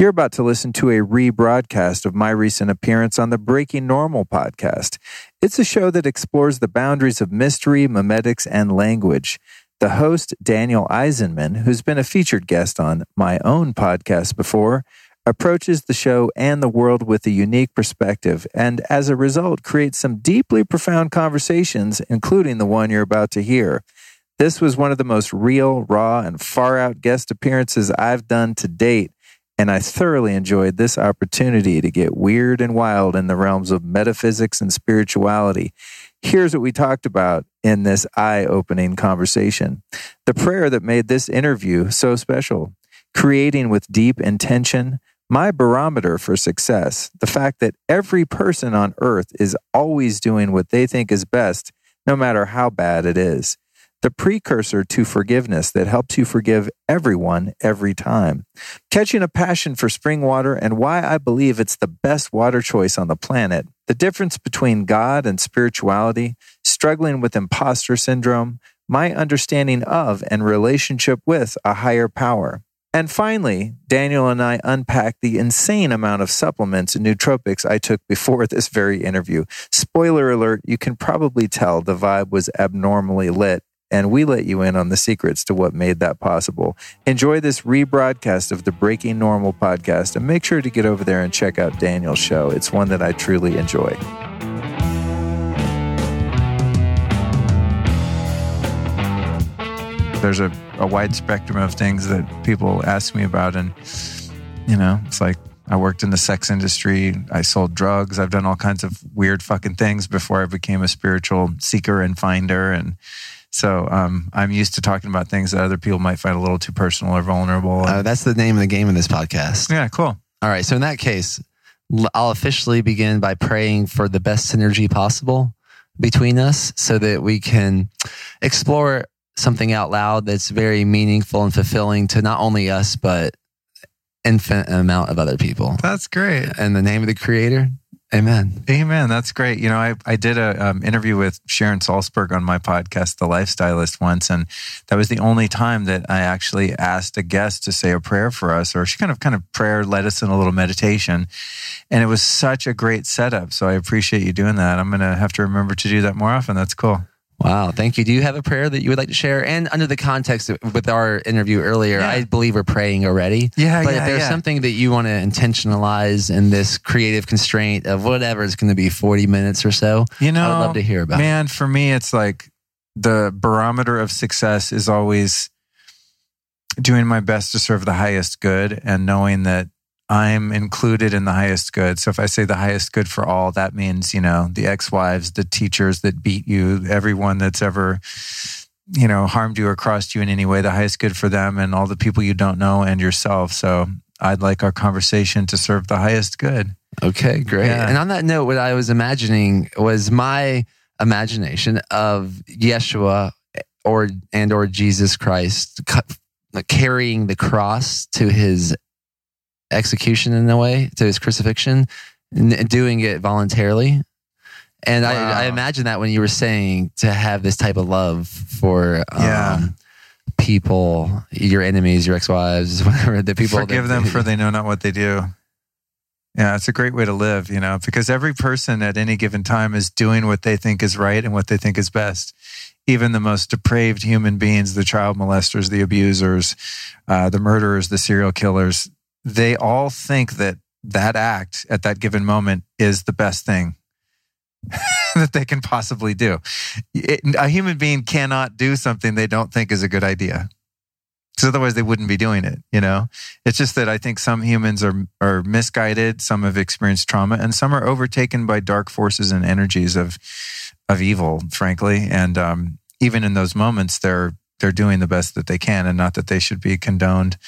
You're about to listen to a rebroadcast of my recent appearance on the Breaking Normal podcast. It's a show that explores the boundaries of mystery, memetics, and language. The host, Daniel Eisenman, who's been a featured guest on my own podcast before, approaches the show and the world with a unique perspective, and as a result, creates some deeply profound conversations, including the one you're about to hear. This was one of the most real, raw, and far out guest appearances I've done to date and I thoroughly enjoyed this opportunity to get weird and wild in the realms of metaphysics and spirituality. Here's what we talked about in this eye opening conversation the prayer that made this interview so special, creating with deep intention. My barometer for success, the fact that every person on earth is always doing what they think is best, no matter how bad it is the precursor to forgiveness that helps you forgive everyone every time. Catching a passion for spring water and why I believe it's the best water choice on the planet. The difference between God and spirituality, struggling with imposter syndrome, my understanding of and relationship with a higher power. And finally, Daniel and I unpacked the insane amount of supplements and nootropics I took before this very interview. Spoiler alert, you can probably tell the vibe was abnormally lit and we let you in on the secrets to what made that possible. Enjoy this rebroadcast of the Breaking Normal podcast and make sure to get over there and check out Daniel's show. It's one that I truly enjoy. There's a, a wide spectrum of things that people ask me about, and you know, it's like I worked in the sex industry. I sold drugs. I've done all kinds of weird fucking things before I became a spiritual seeker and finder. And so um, I'm used to talking about things that other people might find a little too personal or vulnerable. Uh, that's the name of the game in this podcast. Yeah, cool. All right. So in that case, I'll officially begin by praying for the best synergy possible between us so that we can explore something out loud that's very meaningful and fulfilling to not only us, but infinite amount of other people. That's great. In the name of the creator, Amen. Amen. That's great. You know, I, I did a um, interview with Sharon Salzberg on my podcast, The Life Stylist, once, and that was the only time that I actually asked a guest to say a prayer for us, or she kind of kind of prayer led us in a little meditation, and it was such a great setup. So I appreciate you doing that. I'm going to have to remember to do that more often. That's cool. Wow, thank you. Do you have a prayer that you would like to share? And under the context with our interview earlier, yeah. I believe we're praying already. Yeah, but yeah, if there's yeah. something that you want to intentionalize in this creative constraint of whatever it's going to be 40 minutes or so, you know, I would love to hear about. It. Man, it. for me, it's like the barometer of success is always doing my best to serve the highest good and knowing that I'm included in the highest good. So if I say the highest good for all, that means, you know, the ex wives, the teachers that beat you, everyone that's ever, you know, harmed you or crossed you in any way, the highest good for them and all the people you don't know and yourself. So I'd like our conversation to serve the highest good. Okay, great. Yeah. And on that note, what I was imagining was my imagination of Yeshua or and or Jesus Christ carrying the cross to his execution in a way to his crucifixion, and doing it voluntarily. And wow. I, I, imagine that when you were saying to have this type of love for um, yeah. people, your enemies, your ex-wives, whatever the people, forgive that, them for they know not what they do. Yeah, it's a great way to live, you know, because every person at any given time is doing what they think is right and what they think is best. Even the most depraved human beings, the child molesters, the abusers, uh, the murderers, the serial killers, they all think that that act at that given moment is the best thing that they can possibly do. It, a human being cannot do something they don't think is a good idea. Because otherwise they wouldn't be doing it, you know? It's just that I think some humans are are misguided, some have experienced trauma, and some are overtaken by dark forces and energies of of evil, frankly. And um, even in those moments, they're they're doing the best that they can, and not that they should be condoned.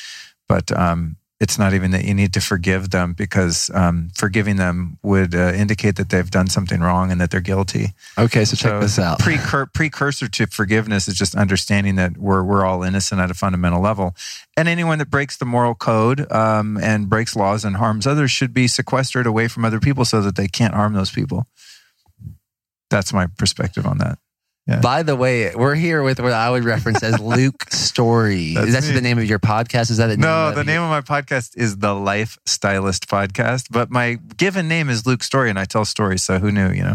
But um, it's not even that you need to forgive them because um, forgiving them would uh, indicate that they've done something wrong and that they're guilty. Okay, so check this out. Precur- precursor to forgiveness is just understanding that we're we're all innocent at a fundamental level, and anyone that breaks the moral code um, and breaks laws and harms others should be sequestered away from other people so that they can't harm those people. That's my perspective on that. Yeah. By the way, we're here with what I would reference as Luke Storey. That's Is that me. the name of your podcast? Is that the name No, the name of my podcast is the Life Stylist Podcast, but my given name is Luke Storey, and I tell stories. So who knew? You know.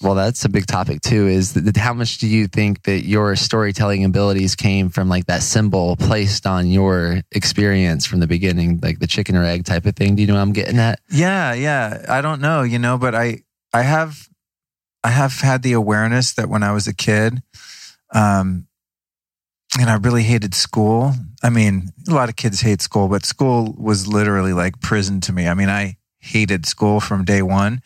Well, that's a big topic too. Is that how much do you think that your storytelling abilities came from like that symbol placed on your experience from the beginning, like the chicken or egg type of thing? Do you know what I'm getting at? Yeah, yeah. I don't know, you know, but I I have I have had the awareness that when I was a kid, um, and I really hated school. I mean, a lot of kids hate school, but school was literally like prison to me. I mean, I hated school from day one.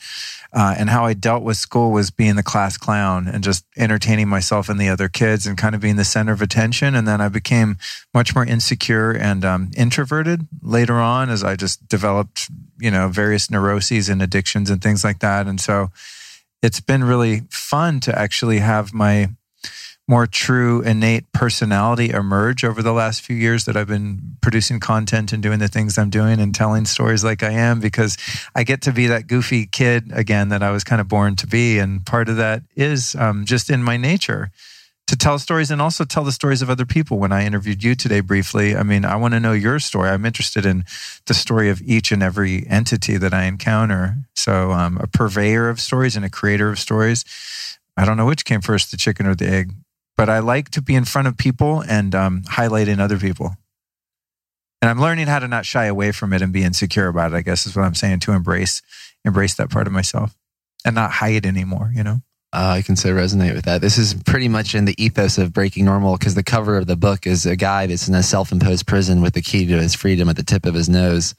Uh, and how I dealt with school was being the class clown and just entertaining myself and the other kids and kind of being the center of attention. And then I became much more insecure and um, introverted later on as I just developed, you know, various neuroses and addictions and things like that. And so it's been really fun to actually have my more true innate personality emerge over the last few years that I've been producing content and doing the things I'm doing and telling stories like I am because I get to be that goofy kid again that I was kind of born to be. And part of that is um, just in my nature to tell stories and also tell the stories of other people. When I interviewed you today briefly, I mean, I want to know your story. I'm interested in the story of each and every entity that I encounter. So, um, a purveyor of stories and a creator of stories. I don't know which came first, the chicken or the egg, but I like to be in front of people and um, highlighting other people. And I'm learning how to not shy away from it and be insecure about it. I guess is what I'm saying to embrace embrace that part of myself and not hide anymore. You know. Uh, I can so resonate with that. This is pretty much in the ethos of Breaking Normal because the cover of the book is a guy that's in a self imposed prison with the key to his freedom at the tip of his nose.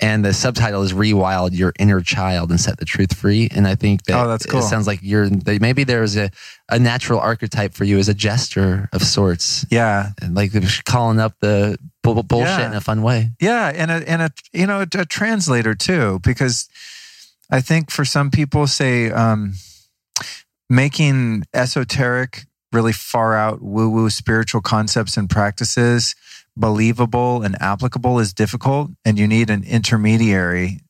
And the subtitle is Rewild Your Inner Child and Set the Truth Free. And I think that Oh, that's cool. it sounds like you're maybe there's a, a natural archetype for you as a jester of sorts, Yeah. and like calling up the bu- bullshit Yeah. in a fun way. Yeah, and a and a you know a, translator too, because I think for some people, say um, making esoteric, really far out woo woo spiritual concepts and practices believable and applicable is difficult, and you need an intermediary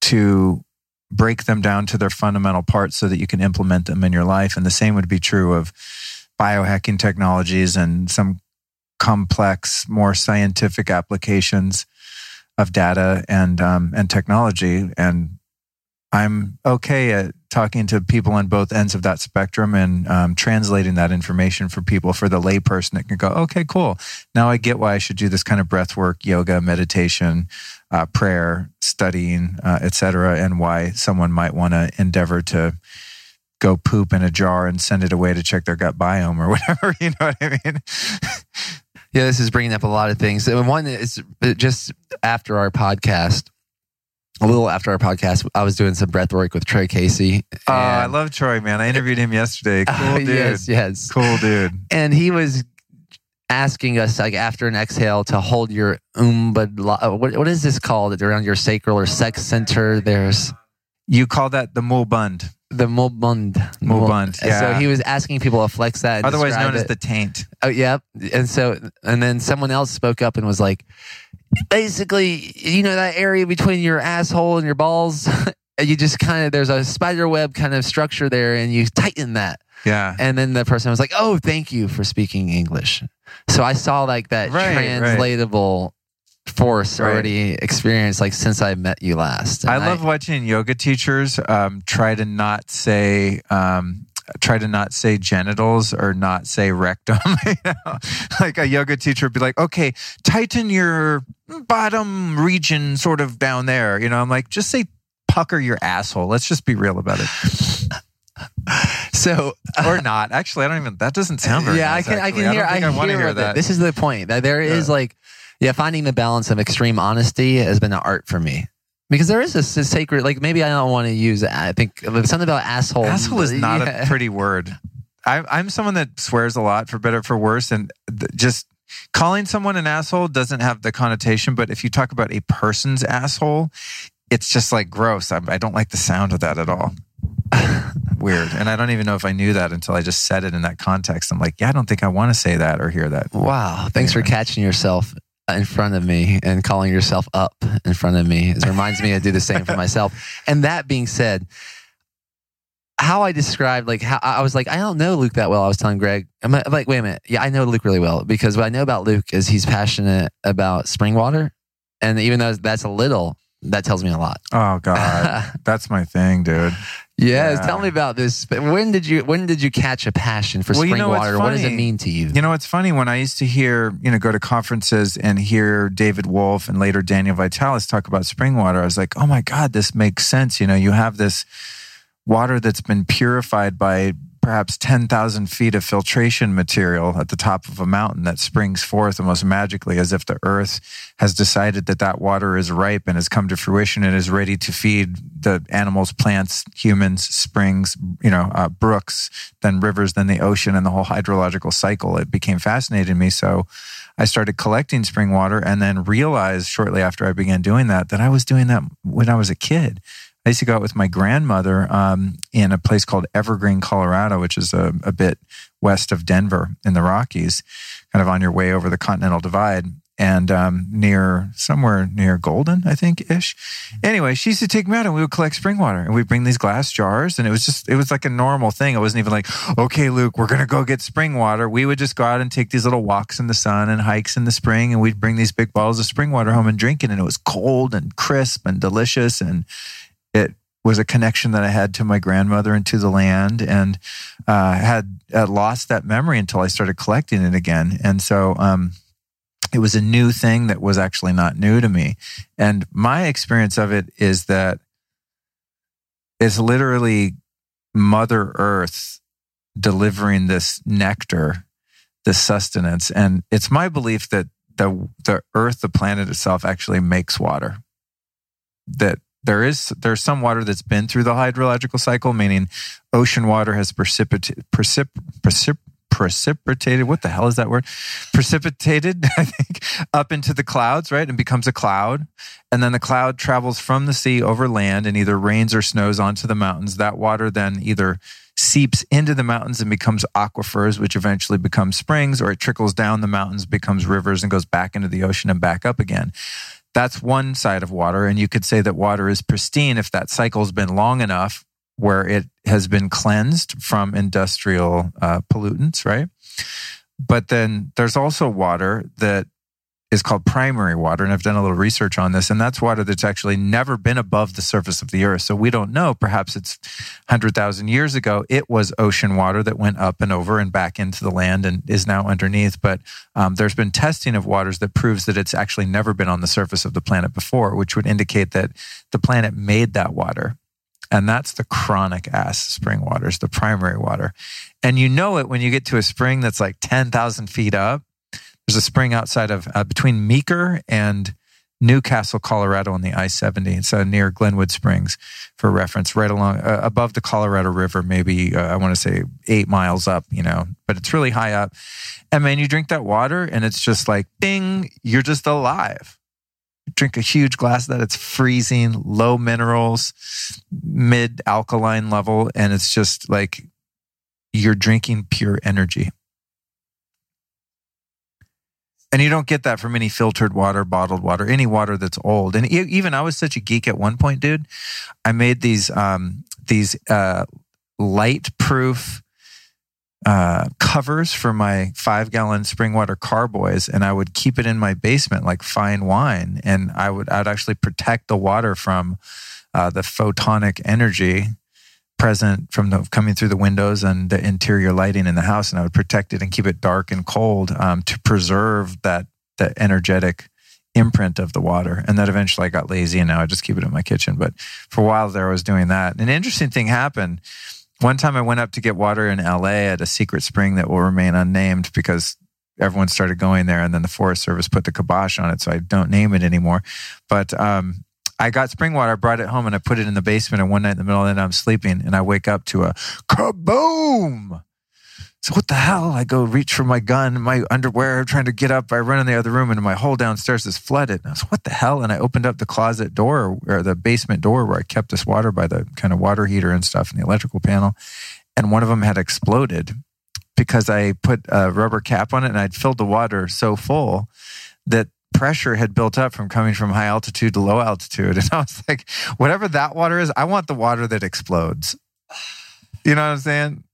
to break them down to their fundamental parts so that you can implement them in your life. And the same would be true of biohacking technologies and some complex, more scientific applications of data and um, and technology. And I'm okay at talking to people on both ends of that spectrum and um, translating that information for people for the layperson that can go, okay, cool. Now I get why I should do this kind of breath work, yoga, meditation, uh, prayer, studying, uh, et cetera, and why someone might want to endeavor to go poop in a jar and send it away to check their gut biome or whatever. You know what I mean? Yeah, this is bringing up a lot of things. One is just after our podcast, a little after our podcast, I was doing some breath work with Troy Casey. Oh, I love Troy, man. I interviewed him yesterday. Cool dude. yes, yes. Cool dude. And he was asking us, like after an exhale, to hold your umba. Uh, what, what is this called? Around your sacral or sex center. There's You call that the mulbund, the mulbund. Mulbund, And So he was asking people to flex that. otherwise known as the taint. Oh, yeah. And so, and then someone else spoke up and was like, basically, you know, that area between your asshole and your balls, you just kind of, there's a spider web kind of structure there and you tighten that. Yeah. And then the person was like, oh, thank you for speaking English. So I saw like that Right, right. translatable force Right. already experienced like since I met you last. And I love watching yoga teachers um, try to not say um, try to not say genitals or not say rectum. you know? Like a yoga teacher would be like, "Okay, tighten your bottom region, sort of down there." You know, I'm like, just say pucker your asshole. Let's just be real about it, So, uh, or not. Actually, I don't even. That doesn't sound very. yeah, nice, I can, I can hear, don't think I, want to hear that. This is the point that there is Yeah. like, yeah, finding the balance of extreme honesty has been an art for me. Because there is a, this sacred, like maybe I don't want to use. I think something about asshole. Asshole is not Yeah. a pretty word. I, I'm someone that swears a lot, for better or for worse, and th- just calling someone an asshole doesn't have the connotation. But if you talk about a person's asshole, it's just like gross. I, I don't like the sound of that at all. Weird, and I don't even know if I knew that until I just said it in that context. I'm like, yeah, I don't think I want to say that or hear that. Wow. Thanks for catching yourself in front of me and calling yourself up in front of me. It reminds me to do the same for myself. And that being said, how I described like how I was like I don't know Luke that well. I was telling Greg, I'm like, wait a minute, yeah, I know Luke really well because what I know about Luke is he's passionate about spring water, and even though that's a little, that tells me a lot. Oh God, that's my thing, dude. Yes, yeah. tell me about this. When did you when did you catch a passion for well, spring you know, water? What does it mean to you? You know, it's funny when I used to hear, you know, go to conferences and hear David Wolfe and later Daniel Vitalis talk about spring water. I was like, oh my God, this makes sense. You know, you have this water that's been purified by perhaps 10,000 feet of filtration material at the top of a mountain that springs forth almost magically as if the earth has decided that that water is ripe and has come to fruition and is ready to feed the animals, plants, humans, springs, you know, uh, brooks, then rivers, then the ocean and the whole hydrological cycle. It became fascinating to me. So I started collecting spring water and then realized shortly after I began doing that that I was doing that when I was a kid. I used to go out with my grandmother um, in a place called Evergreen, Colorado, which is a, a, bit west of Denver in the Rockies, kind of on your way over the Continental Divide and um, near somewhere near Golden, I think ish. Anyway, she used to take me out and we would collect spring water and we'd bring these glass jars and it was just, it was like a normal thing. It wasn't even like, okay, Luke, we're going to go get spring water. We would just go out and take these little walks in the sun and hikes in the spring and we'd bring these big bottles of spring water home and drink it. And it was cold and crisp and delicious. And it was a connection that I had to my grandmother and to the land, and uh, had uh, lost that memory until I started collecting it again. And so um, it was a new thing that was actually not new to me. And my experience of it is that it's literally Mother Earth delivering this nectar, this sustenance. And it's my belief that the the Earth, the planet itself, actually makes water. That there is there's some water that's been through the hydrological cycle, meaning ocean water has precipitated precip, precip, precipitated. What the hell is that word? Precipitated, I think, up into the clouds, right, and becomes a cloud, and then the cloud travels from the sea over land and either rains or snows onto the mountains. That water then either seeps into the mountains and becomes aquifers, which eventually become springs, or it trickles down the mountains, becomes rivers, and goes back into the ocean and back up again. That's one side of water. And you could say that water is pristine if that cycle's been long enough where it has been cleansed from industrial uh, pollutants, right? But then there's also water that is called primary water. And I've done a little research on this, and that's water that's actually never been above the surface of the earth. So we don't know. Perhaps it's 100,000 years ago, it was ocean water that went up and over and back into the land and is now underneath. But um, there's been testing of waters that proves that it's actually never been on the surface of the planet before, which would indicate that the planet made that water. And that's the chronic ass spring waters, the primary water. And you know it when you get to a spring that's like 10,000 feet up there's a spring outside of uh, between Meeker and New Castle, Colorado, on the I 70. It's uh, near Glenwood Springs, for reference, right along uh, above the Colorado River, maybe uh, I want to say eight miles up, you know, but it's really high up. And man, you drink that water and it's just like, bing, you're just alive. Drink a huge glass of that, it's freezing, low minerals, mid alkaline level, and it's just like you're drinking pure energy. And you don't get that from any filtered water, bottled water, any water that's old. And even I was such a geek at one point, dude. I made these um, these uh, light proof uh, covers for my five gallon spring water carboys, and I would keep it in my basement like fine wine. And I would I'd actually protect the water from uh, the photonic energy present from the coming through the windows and the interior lighting in the house, and I would protect it and keep it dark and cold um, to preserve that that energetic imprint of the water. And then eventually I got lazy, and now I just keep it in my kitchen. But for a while there, I was doing that. An interesting thing happened. One time I went up to get water in LA at a secret spring that will remain unnamed because everyone started going there and then the Forest Service put the kibosh on it. So I don't name it anymore. But um, I got spring water, I brought it home and I put it in the basement. And one night in the middle of the night, I'm sleeping and I wake up to a kaboom. So what the hell? I go reach for my gun, my underwear, trying to get up. I run in the other room and my whole downstairs is flooded. And I was, what the hell? And I opened up the closet door or the basement door where I kept this water by the kind of water heater and stuff and the electrical panel. And one of them had exploded because I put a rubber cap on it and I'd filled the water so full that pressure had built up from coming from high altitude to low altitude. And I was like, whatever that water is, I want the water that explodes. You know what I'm saying?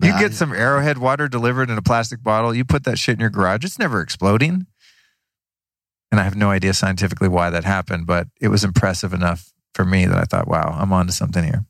You Nah, get some arrowhead water delivered in a plastic bottle, you put that shit in your garage, it's never exploding. And I have no idea scientifically why that happened, but it was impressive enough for me that I thought, wow, I'm onto something here.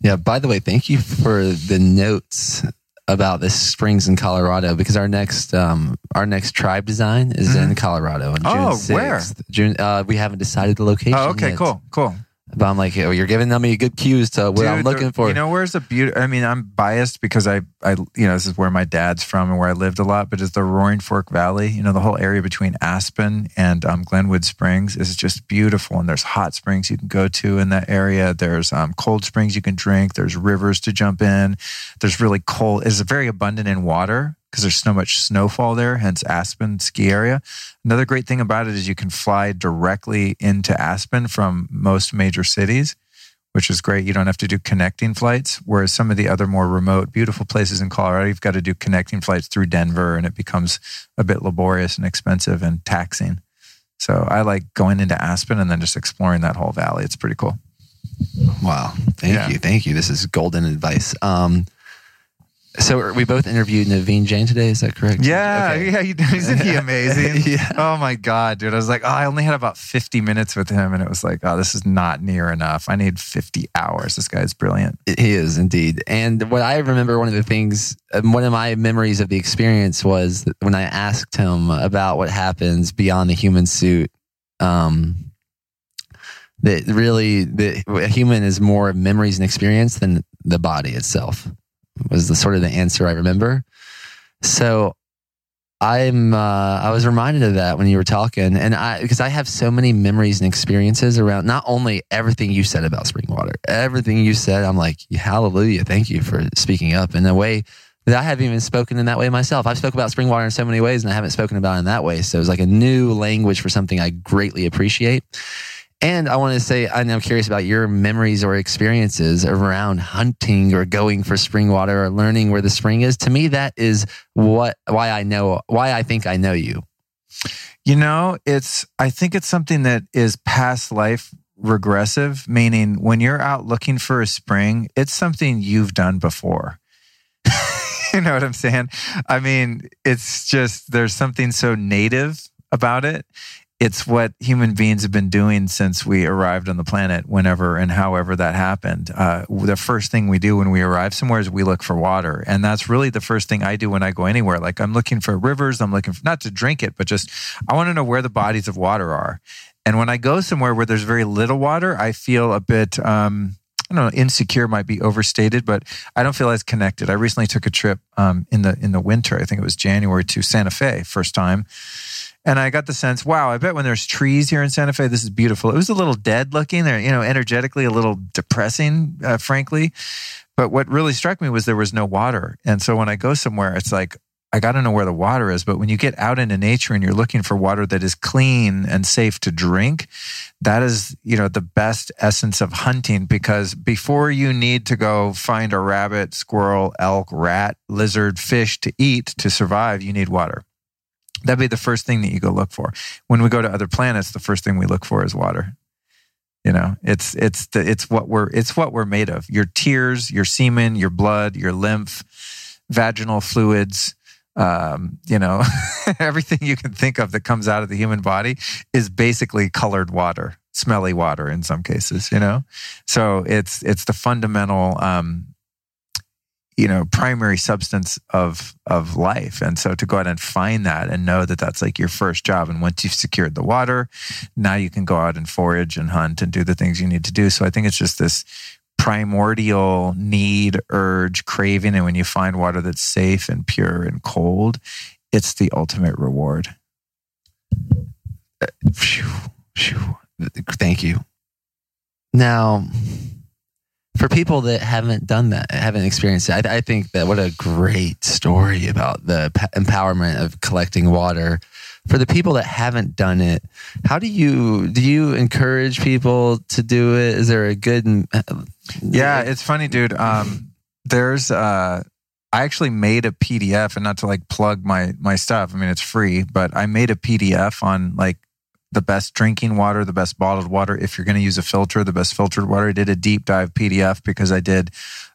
Yeah. By the way, thank you for the notes about the springs in Colorado because our next um our next tribe design is in Colorado on June Mm-hmm. Oh, 6th. where? June. Uh, we haven't decided the location. Oh, okay, yet. cool, cool. But I'm like, oh, you're giving them me good cues to what I'm looking the- for. You know, where's the beauty? I mean, I'm biased because I, I, you know, this is where my dad's from and where I lived a lot. But it's the Roaring Fork Valley? You know, the whole area between Aspen and um, Glenwood Springs is just beautiful. And there's hot springs you can go to in that area. There's um, cold springs you can drink. There's rivers to jump in. There's really cold. It's very abundant in water because there's so much snowfall there. Hence Aspen ski area. Another great thing about it is you can fly directly into Aspen from most major cities which is great. You don't have to do connecting flights. Whereas some of the other more remote, beautiful places in Colorado, you've got to do connecting flights through Denver and it becomes a bit laborious and expensive and taxing. So I like going into Aspen and then just exploring that whole valley. It's pretty cool. Wow. Thank Yeah. you. Thank you. This is golden advice. Um, so we both interviewed Naveen Jain today. Is that correct? Yeah, Okay. yeah, he, isn't he amazing? Yeah. Oh my god, dude! I was like, oh, I only had about fifty minutes with him, and it was like, oh, this is not near enough. I need fifty hours. This guy's brilliant. He is indeed. And what I remember, one of the things, um, one of my memories of the experience was when I asked him about what happens beyond the human suit. Um, that really, the a human is more memories and experience than the body itself. Was the sort of the answer I remember. So I'm uh, I was reminded of that when you were talking, and I because I have so many memories and experiences around not only everything you said about spring water, everything you said. I'm like, hallelujah, thank you for speaking up in a way that I haven't even spoken in that way myself. I've spoken about spring water in so many ways, and I haven't spoken about it in that way. So it's like a new language for something I greatly appreciate. And I want to say, I'm curious about your memories or experiences around hunting or going for spring water or learning where the spring is. To me, that is what why I know why I think I know you. You know, it's, I think it's something that is past life regressive, meaning when you're out looking for a spring, it's something you've done before. you know what I'm saying? I mean, it's just, there's something so native about it. It's what human beings have been doing since we arrived on the planet, whenever and however that happened. Uh, the first thing we do when we arrive somewhere is we look for water. And that's really the first thing I do when I go anywhere. Like I'm looking for rivers, I'm looking for, not to drink it, but just I want to know where the bodies of water are. And when I go somewhere where there's very little water, I feel a bit, um, I don't know, insecure might be overstated, but I don't feel as connected. I recently took a trip um, in the in the winter. I think it was January to Santa Fe, first time, and I got the sense, wow, I bet when there's trees here in Santa Fe, this is beautiful. It was a little dead looking, there, you know, energetically a little depressing, uh, frankly. But what really struck me was there was no water, and so when I go somewhere, it's like I got to know where the water is. But when you get out into nature and you're looking for water that is clean and safe to drink, that is, you know, the best essence of hunting because before you need to go find a rabbit, squirrel, elk, rat, lizard, fish to eat to survive, you need water. That'd be the first thing that you go look for. When we go to other planets, the first thing we look for is water. You know, it's it's the it's what we're it's what we're made of. Your tears, your semen, your blood, your lymph, vaginal fluids, um, you know, everything you can think of that comes out of the human body is basically colored water, smelly water in some cases, you know? So it's, it's the fundamental, um, you know, primary substance of, of life. And so to go out and find that and know that that's like your first job. And once you've secured the water, now you can go out and forage and hunt and do the things you need to do. So I think it's just this primordial need, urge, craving. And when you find water that's safe and pure and cold, it's the ultimate reward. Uh, phew, phew. Thank you. Now, for people that haven't done that, haven't experienced it, I, I think that what a great story about the empowerment of collecting water. For the people that haven't done it, how do you do you encourage people to do it? Is there a good? Yeah, it's funny, dude. Um, there's uh, I actually made a PDF, and not to like plug my my stuff. I mean, it's free, but I made a PDF on like the best drinking water, the best bottled water. If you're going to use a filter, the best filtered water. I did a deep dive PDF because I did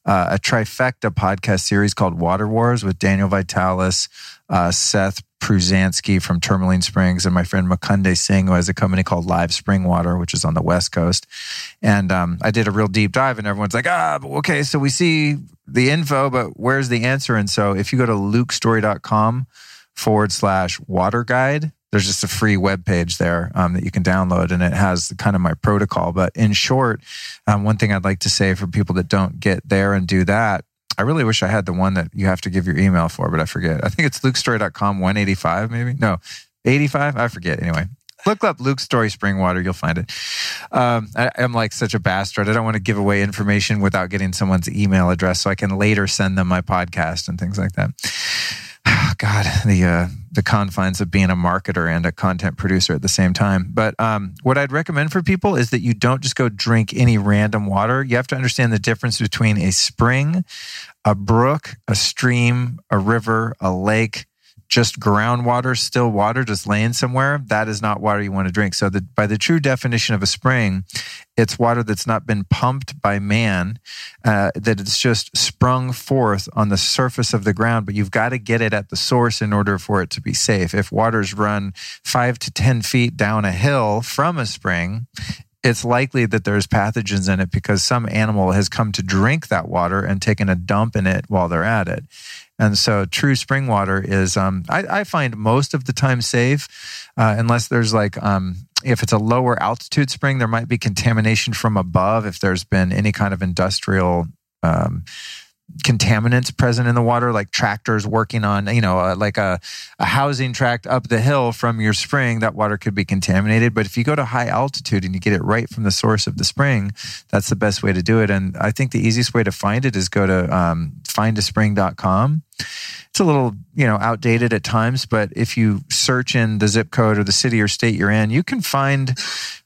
uh, a trifecta podcast series called Water Wars with Daniel Vitalis, uh, Seth Pruzansky from Tourmaline Springs, and my friend Mukunda Singh, who has a company called Live Spring Water, which is on the West Coast. And um, I did a real deep dive, and everyone's like, ah, okay, so we see the info, but where's the answer? And so if you go to lukestorey.com forward slash water guide, there's just a free web page there um, that you can download and it has kind of my protocol. But in short um, one thing i'd like to say for people that don't get there and do that i really wish i had the one that you have to give your email for but i forget. I think it's lukestorey.com 185 maybe? No 85 i forget. Anyway look up luke storey spring water you'll find it. Um, I, i'm like such a bastard. I don't want to give away information without getting someone's email address so i can later send them my podcast and things like that. God, the uh, the confines of being a marketer and a content producer at the same time. But um, what I'd recommend for people is that you don't just go drink any random water. You have to understand the difference between a spring, a brook, a stream, a river, a lake, just groundwater, still water, just laying somewhere, that is not water you want to drink. So, the, by the true definition of a spring, it's water that's not been pumped by man, uh, that it's just sprung forth on the surface of the ground, but you've got to get it at the source in order for it to be safe. If waters run five to 10 feet down a hill from a spring, it's likely that there's pathogens in it because some animal has come to drink that water and taken a dump in it while they're at it. And so true spring water is, um, I, I, find most of the time safe, uh, unless there's like, um, if it's a lower altitude spring, there might be contamination from above if there's been any kind of industrial um, contaminants present in the water, like tractors working on, you know, uh, like a, a housing tract up the hill from your spring, that water could be contaminated. But if you go to high altitude and you get it right from the source of the spring, that's the best way to do it. And I think the easiest way to find it is go to um, findaspring.com. It's a little, you know, outdated at times, but if you search in the zip code or the city or state you're in, you can find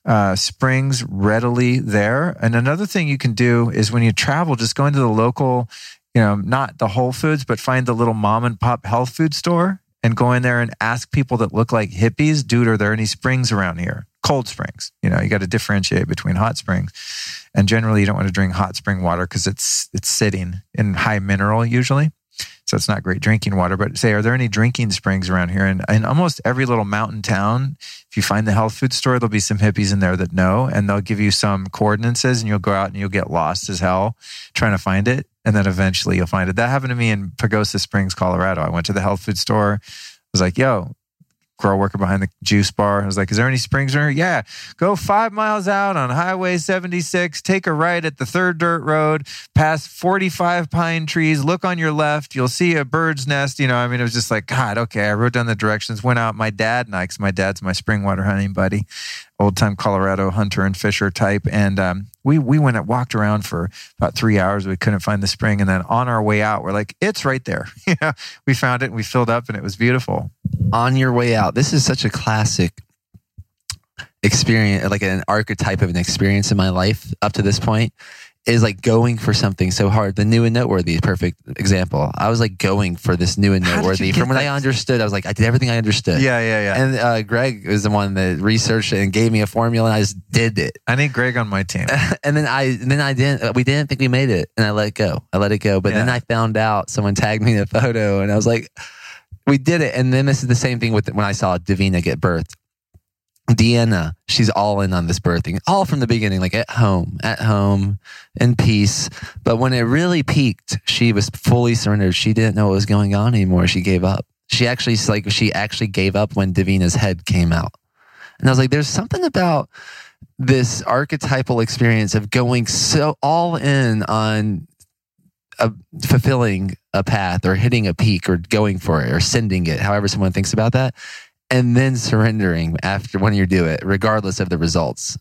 uh, springs readily there. And another thing you can do is when you travel, just go into the local, you know, not the Whole Foods, but find the little mom and pop health food store and go in there and ask people that look like hippies, dude, are there any springs around here? Cold springs. You know, you got to differentiate between hot springs. And generally you don't want to drink hot spring water because it's it's sitting in high mineral usually so it's not great drinking water. But say, are there any drinking springs around here? And in almost every little mountain town, if you find the health food store, there'll be some hippies in there that know, and they'll give you some coordinates, and you'll go out and you'll get lost as hell trying to find it, and then eventually you'll find it. That happened to me in Pagosa Springs, Colorado. I went to the health food store. I was like, "Yo, girl working behind the juice bar. I was like, "Is there any springs around?" Yeah, go five miles out on Highway 76. Take a right at the third dirt road, past 45 pine trees. Look on your left. You'll see a bird's nest. You know, I mean, it was just like, God, okay. I wrote down the directions. Went out. My dad and I, because my dad's my spring water hunting buddy, old time Colorado hunter and fisher type, and um, we we went and walked around for about three hours. We couldn't find the spring, and then on our way out, we're like, "It's right there." Yeah, we found it, and we filled up, and it was beautiful. On your way out, this is such a classic experience, like an archetype of an experience in my life up to this point is like going for something so hard. The new and noteworthy is perfect example. I was like going for this new and noteworthy from when I understood. I was like, I did everything I understood. Yeah, yeah, yeah. And uh, Greg was the one that researched it and gave me a formula, and I just did it. I need Greg on my team. and then I, and then I didn't. Uh, we didn't think we made it, and I let it go. I let it go. But yeah. then I found out someone tagged me in a photo, and I was like, we did it. And then this is the same thing with when I saw Davina get birthed. Deanna, she's all in on this birthing, all from the beginning, like at home, at home, in peace. But when it really peaked, she was fully surrendered. She didn't know what was going on anymore. She gave up. She actually, like, she actually gave up when Davina's head came out. And I was like, there's something about this archetypal experience of going so all in on a, fulfilling a path or hitting a peak or going for it or sending it, however someone thinks about that and then surrendering after when you do it, regardless of the results.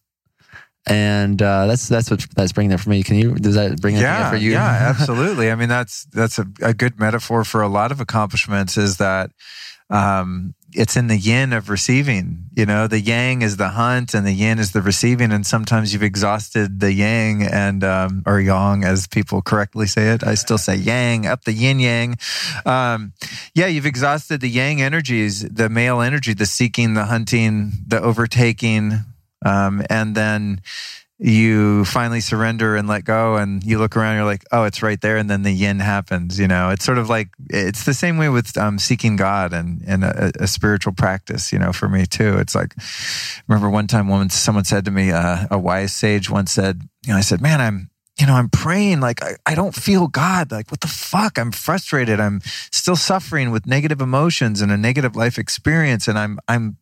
And uh, that's that's what that's bringing that for me. Can you does that bring yeah, for you? Yeah, absolutely. I mean, that's that's a, a good metaphor for a lot of accomplishments. Is that um, it's in the yin of receiving. You know, the yang is the hunt and the yin is the receiving. And sometimes you've exhausted the yang and, um, or yang as people correctly say it. I still say yang, up the yin yang. Um, yeah, you've exhausted the yang energies, the male energy, the seeking, the hunting, the overtaking. Um, and then, you finally surrender and let go and you look around you're like oh it's right there and then the yin happens you know it's sort of like it's the same way with um, seeking god and, and a, a, spiritual practice you know for me too it's like remember one time woman someone said to me uh, a wise sage once said you know i said man i'm you know, I'm praying like I, I don't feel God. Like, what the fuck? I'm frustrated. I'm still suffering with negative emotions and a negative life experience. And I'm, I'm,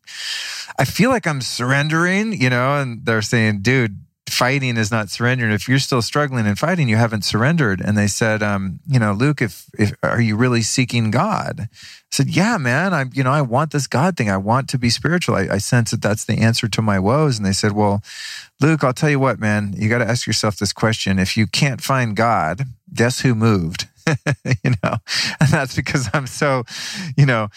I feel like I'm surrendering, you know, and they're saying, dude, fighting is not surrendering. If you're still struggling and fighting, you haven't surrendered. And they said, um, you know, Luke, if, if, are you really seeking God? I said, yeah, man, I'm. you know, I want this God thing. I want to be spiritual. I, I sense that that's the answer to my woes. And they said, well, Luke, I'll tell you what, man, you got to ask yourself this question. If you can't find God, guess who moved? you know, and that's because I'm so, you know,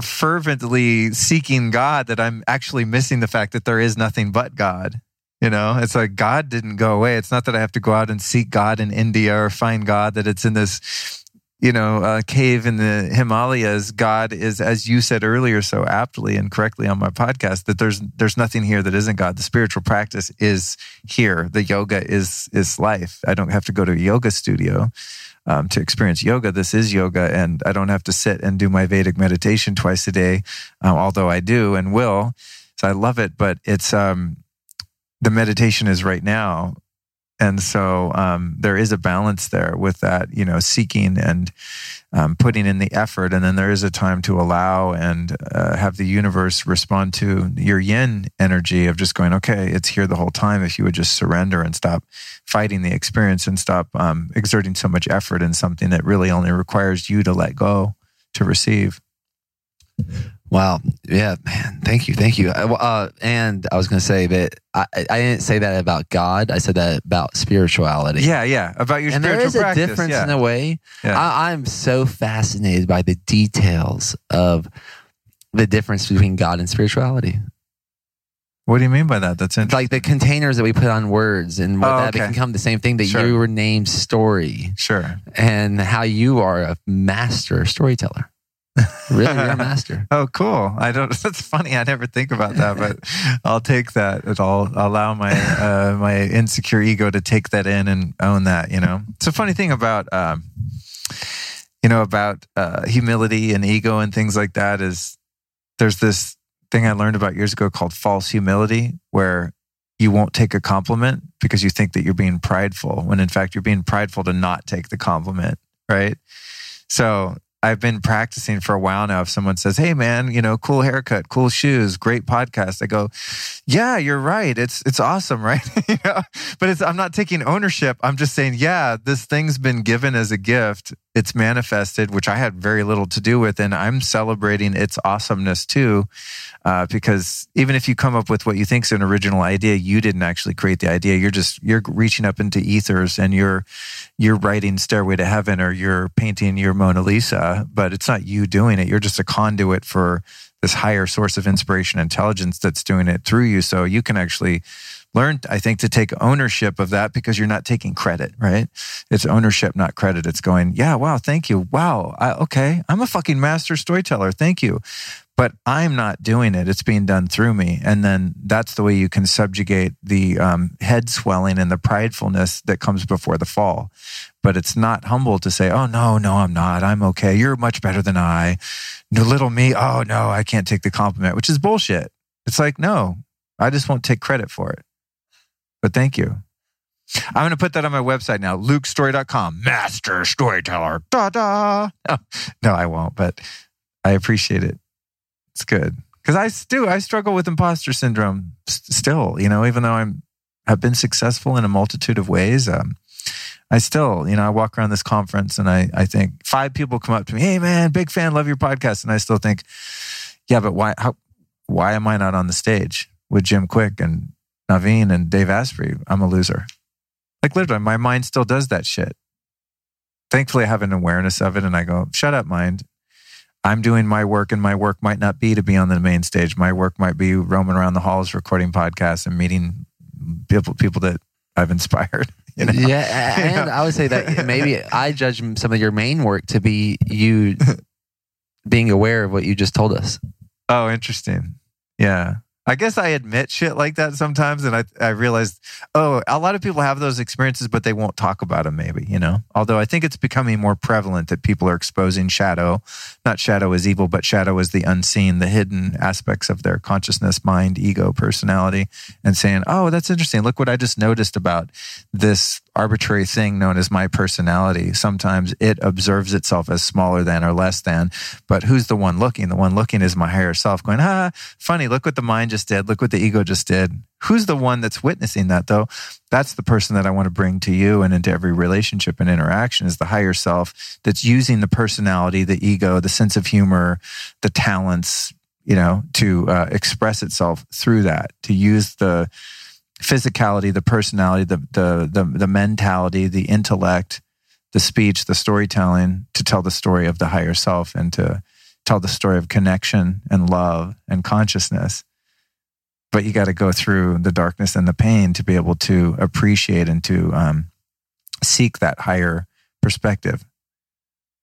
fervently seeking God that I'm actually missing the fact that there is nothing but God. You know, it's like God didn't go away. It's not that I have to go out and seek God in India or find God, that it's in this, you know, uh, cave in the Himalayas. God is, as you said earlier, so aptly and correctly on my podcast, that there's there's nothing here that isn't God. The spiritual practice is here. The yoga is is life. I don't have to go to a yoga studio. Um, to experience yoga. This is yoga, and I don't have to sit and do my Vedic meditation twice a day, um, although I do and will. So I love it, but it's um, the meditation is right now. And so um, there is a balance there with that, you know, seeking and um, putting in the effort. And then there is a time to allow and uh, have the universe respond to your yin energy of just going, okay, it's here the whole time. If you would just surrender and stop fighting the experience and stop um, exerting so much effort in something that really only requires you to let go to receive. Wow. Yeah, man. Thank you. Thank you. Uh, uh and I was going to say that I, I didn't say that about God. I said that about spirituality. Yeah, yeah. About your and there is practice, a difference yeah. in a way. Yeah. I, I'm so fascinated by the details of the difference between God and spirituality. What do you mean by that? That's interesting. Like the containers that we put on words and what oh, that okay. become the same thing that sure. you were named story. Sure. And how you are a master storyteller really, you're a master. oh, cool. I don't. That's funny. I never think about that, but I'll take that. I'll allow my uh, my insecure ego to take that in and own that. You know, it's a funny thing about um, you know about uh, humility and ego and things like that. Is there's this thing I learned about years ago called false humility, where you won't take a compliment because you think that you're being prideful, when in fact you're being prideful to not take the compliment, right? So I've been practicing for a while now. If someone says, "Hey, man, you know, cool haircut, cool shoes, great podcast," I go, "Yeah, you're right. It's it's awesome, right?" you know? But it's I'm not taking ownership. I'm just saying, "Yeah, this thing's been given as a gift. It's manifested, which I had very little to do with, and I'm celebrating its awesomeness too." Uh, because even if you come up with what you think is an original idea, you didn't actually create the idea. You're just you're reaching up into ethers and you're you're writing Stairway to Heaven or you're painting your Mona Lisa, but it's not you doing it. You're just a conduit for this higher source of inspiration intelligence that's doing it through you. So you can actually learn, I think, to take ownership of that because you're not taking credit, right? It's ownership, not credit. It's going, yeah, wow, thank you. Wow, I, okay, I'm a fucking master storyteller. Thank you but I'm not doing it. It's being done through me. And then that's the way you can subjugate the um, head swelling and the pridefulness that comes before the fall. But it's not humble to say, oh, no, no, I'm not. I'm okay. You're much better than I. No, little me. Oh, no, I can't take the compliment, which is bullshit. It's like, no, I just won't take credit for it. But thank you. I'm going to put that on my website now, lukestorey.com, master storyteller. Da da. No, no, I won't, but I appreciate it. It's good because I still I struggle with imposter syndrome still. You know, even though I'm I've been successful in a multitude of ways. Um, I still, you know, I walk around this conference and I, I think five people come up to me, Hey man, big fan, love your podcast. And I still think, yeah, but why, how, why am I not on the stage with Jim Kwik and Naveen and Dave Asprey? I'm a loser. Like literally, my mind still does that shit. Thankfully, I have an awareness of it and I go, shut up, mind. I'm doing my work, and my work might not be to be on the main stage. My work might be roaming around the halls, recording podcasts, and meeting people people that I've inspired. You know? Yeah, and I would say that maybe I judge some of your main work to be you being aware of what you just told us. Oh, interesting. Yeah. I guess I admit shit like that sometimes, and I I realized, oh, a lot of people have those experiences, but they won't talk about them. Maybe you know. Although I think it's becoming more prevalent that people are exposing shadow, not shadow as evil, but shadow as the unseen, the hidden aspects of their consciousness, mind, ego, personality, and saying, oh, that's interesting. Look what I just noticed about this arbitrary thing known as my personality. Sometimes it observes itself as smaller than or less than, but who's the one looking? The one looking is my higher self going, ah, funny, look what the mind just did. Look what the ego just did. Who's the one that's witnessing that though? That's the person that I want to bring to you and into every relationship and interaction is the higher self that's using the personality, the ego, the sense of humor, the talents, you know, to uh, express itself through that, to use the, physicality, the personality, the, the, the, the mentality, the intellect, the speech, the storytelling to tell the story of the higher self and to tell the story of connection and love and consciousness. But you got to go through the darkness and the pain to be able to appreciate and to um, seek that higher perspective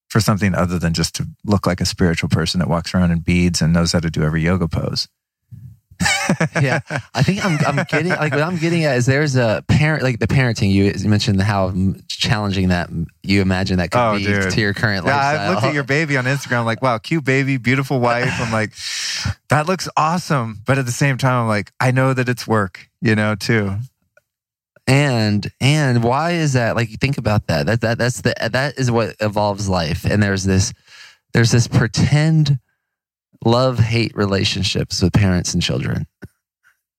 for something other than just to look like a spiritual person that walks around in beads and knows how to do every yoga pose. yeah, I think I'm, I'm getting like what I'm getting at is there's a parent like the parenting you, you mentioned how challenging that you imagine that could oh, be dude. to your current yeah, lifestyle. I looked at your baby on Instagram like wow cute baby beautiful wife. I'm like that looks awesome. But at the same time I'm like I know that it's work you know too. And and why is that? Like think about that. That that that's the that is what evolves life. And there's this there's this pretend love hate relationships with parents and children.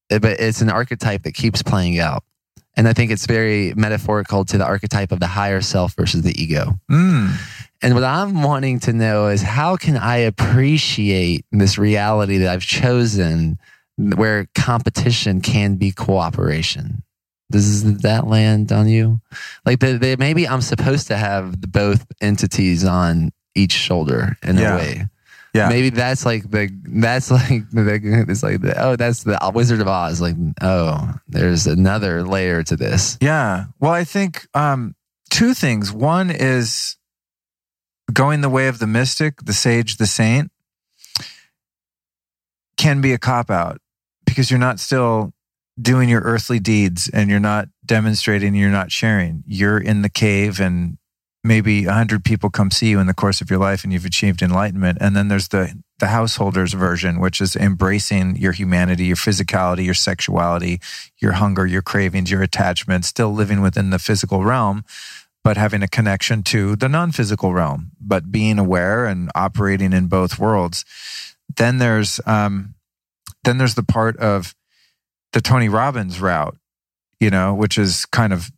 But it's an archetype that keeps playing out. And I think it's very metaphorical to the archetype of the higher self versus the ego. Mm. And what I'm wanting to know is how can I appreciate this reality that I've chosen where competition can be cooperation? Does that land on you? Like the, the, maybe I'm supposed to have both entities on each shoulder in yeah. a way. Yeah. Maybe that's like the that's like the it's like the, oh that's the Wizard of Oz. Like oh, there's another layer to this. Yeah. Well, I think um, two things. One is going the way of the mystic, the sage, the saint can be a cop out because you're not still doing your earthly deeds and you're not demonstrating, you're not sharing. You're in the cave and maybe 100 people come see you in the course of your life and you've achieved enlightenment. And then there's the the householders version which is embracing your humanity your physicality your sexuality your hunger your cravings your attachment still living within the physical realm but having a connection to the non-physical realm but being aware and operating in both worlds. Then there's um then there's the part of the Tony Robbins route you know which is kind of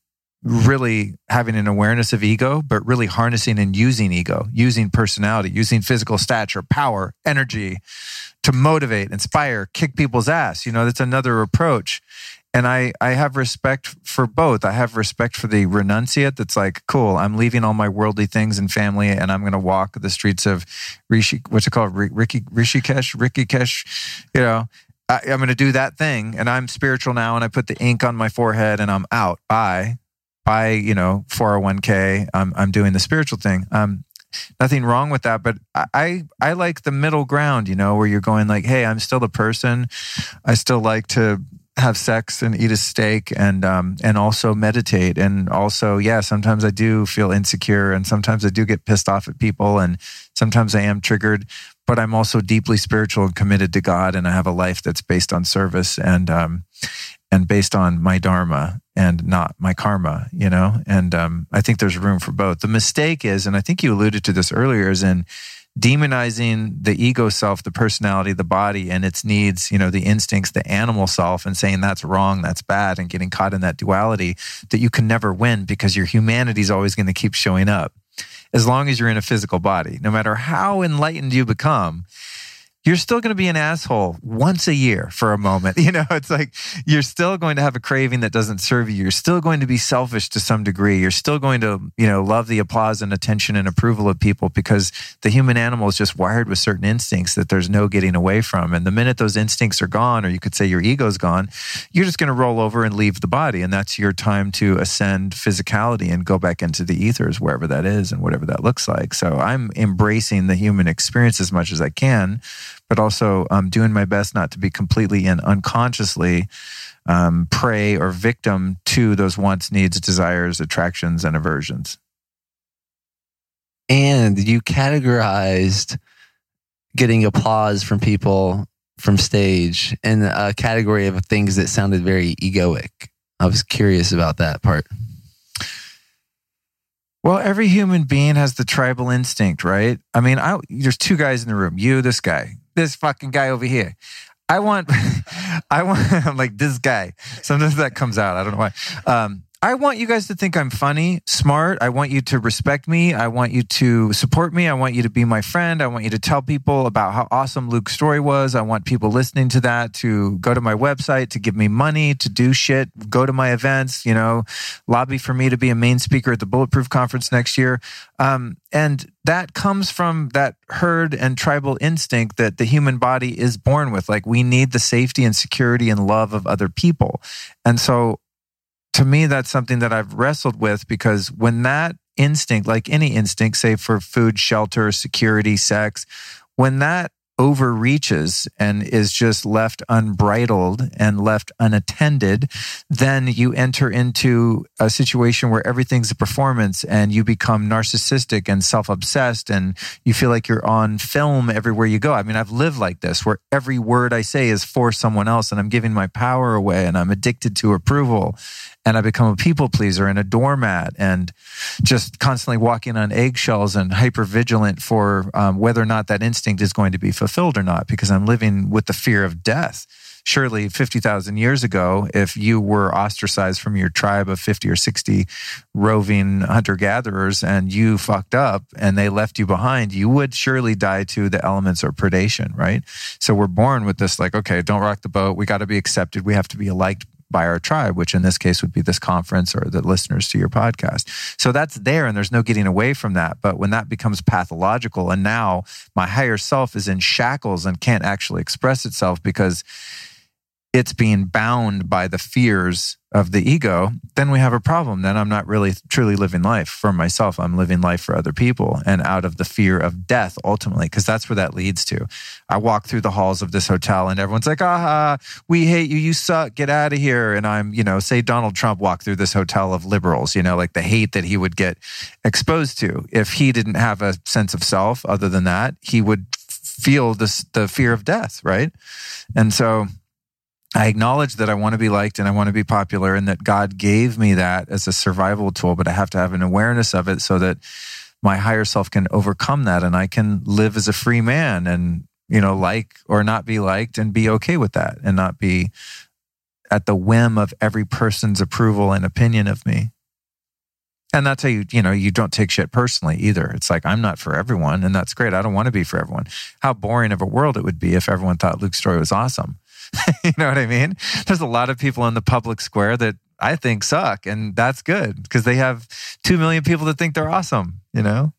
really having an awareness of ego, but really harnessing and using ego, using personality, using physical stature, power, energy to motivate, inspire, kick people's ass. You know, that's another approach. And I, I have respect for both. I have respect for the renunciate that's like, cool, I'm leaving all my worldly things and family and I'm going to walk the streets of Rishi, what's it called? Ricky, Rishikesh, Rikikesh, you know, I, I'm going to do that thing and I'm spiritual now and I put the ink on my forehead and I'm out. Bye buy, you know, 401k. I'm, I'm doing the spiritual thing. Um, nothing wrong with that, but I, I like the middle ground, you know, where you're going like, Hey, I'm still a person. I still like to have sex and eat a steak and, um, and also meditate. And also, yeah, sometimes I do feel insecure and sometimes I do get pissed off at people and sometimes I am triggered, but I'm also deeply spiritual and committed to God. And I have a life that's based on service and, um, and based on my dharma and not my karma, you know? And um, I think there's room for both. The mistake is, and I think you alluded to this earlier, is in demonizing the ego self, the personality, the body, and its needs, you know, the instincts, the animal self, and saying that's wrong, that's bad, and getting caught in that duality that you can never win because your humanity is always going to keep showing up. As long as you're in a physical body, no matter how enlightened you become, you're still going to be an asshole once a year for a moment. You know, it's like you're still going to have a craving that doesn't serve you. You're still going to be selfish to some degree. You're still going to, you know, love the applause and attention and approval of people because the human animal is just wired with certain instincts that there's no getting away from. And the minute those instincts are gone, or you could say your ego's gone, you're just going to roll over and leave the body. And that's your time to ascend physicality and go back into the ethers, wherever that is and whatever that looks like. So I'm embracing the human experience as much as I can but also um, doing my best not to be completely and unconsciously um, prey or victim to those wants, needs, desires, attractions, and aversions. And you categorized getting applause from people from stage in a category of things that sounded very egoic. I was curious about that part. Well, every human being has the tribal instinct, right? I mean, I, there's two guys in the room. You, this guy this fucking guy over here. I want, I want, I'm like this guy. Sometimes that comes out. I don't know why. Um, I want you guys to think I'm funny, smart. I want you to respect me. I want you to support me. I want you to be my friend. I want you to tell people about how awesome Luke Storey was. I want people listening to that to go to my website, to give me money, to do shit, go to my events, you know, lobby for me to be a main speaker at the Bulletproof Conference next year. Um, and that comes from that herd and tribal instinct that the human body is born with. Like we need the safety and security and love of other people. And so to me, that's something that I've wrestled with because when that instinct, like any instinct, say for food, shelter, security, sex, when that overreaches and is just left unbridled and left unattended, then you enter into a situation where everything's a performance and you become narcissistic and self obsessed and you feel like you're on film everywhere you go. I mean, I've lived like this where every word I say is for someone else and I'm giving my power away and I'm addicted to approval and I become a people pleaser and a doormat and just constantly walking on eggshells and hyper vigilant for um, whether or not that instinct is going to be fulfilled or not because I'm living with the fear of death. Surely 50,000 years ago, if you were ostracized from your tribe of 50 or 60 roving hunter gatherers and you fucked up and they left you behind, you would surely die to the elements or predation, right? So we're born with this like, okay, don't rock the boat. We got to be accepted. We have to be liked by our tribe, which in this case would be this conference or the listeners to your podcast. So that's there and there's no getting away from that. But when that becomes pathological and now my higher self is in shackles and can't actually express itself because it's being bound by the fears of the ego, then we have a problem. Then I'm not really truly living life for myself. I'm living life for other people and out of the fear of death ultimately, because that's where that leads to. I walk through the halls of this hotel and everyone's like, aha, we hate you. You suck. Get out of here. And I'm, you know, say Donald Trump walked through this hotel of liberals, you know, like the hate that he would get exposed to. If he didn't have a sense of self other than that, he would feel this, the fear of death. Right. And so, I acknowledge that I want to be liked and I want to be popular and that God gave me that as a survival tool, but I have to have an awareness of it so that my higher self can overcome that and I can live as a free man and, you know, like or not be liked and be okay with that and not be at the whim of every person's approval and opinion of me. And that's how you, you know, you don't take shit personally either. It's like, I'm not for everyone, and that's great. I don't want to be for everyone. How boring of a world it would be if everyone thought Luke Storey was awesome. you know what I mean? There's a lot of people in the public square that I think suck, and that's good because they have 2 million people that think they're awesome, you know?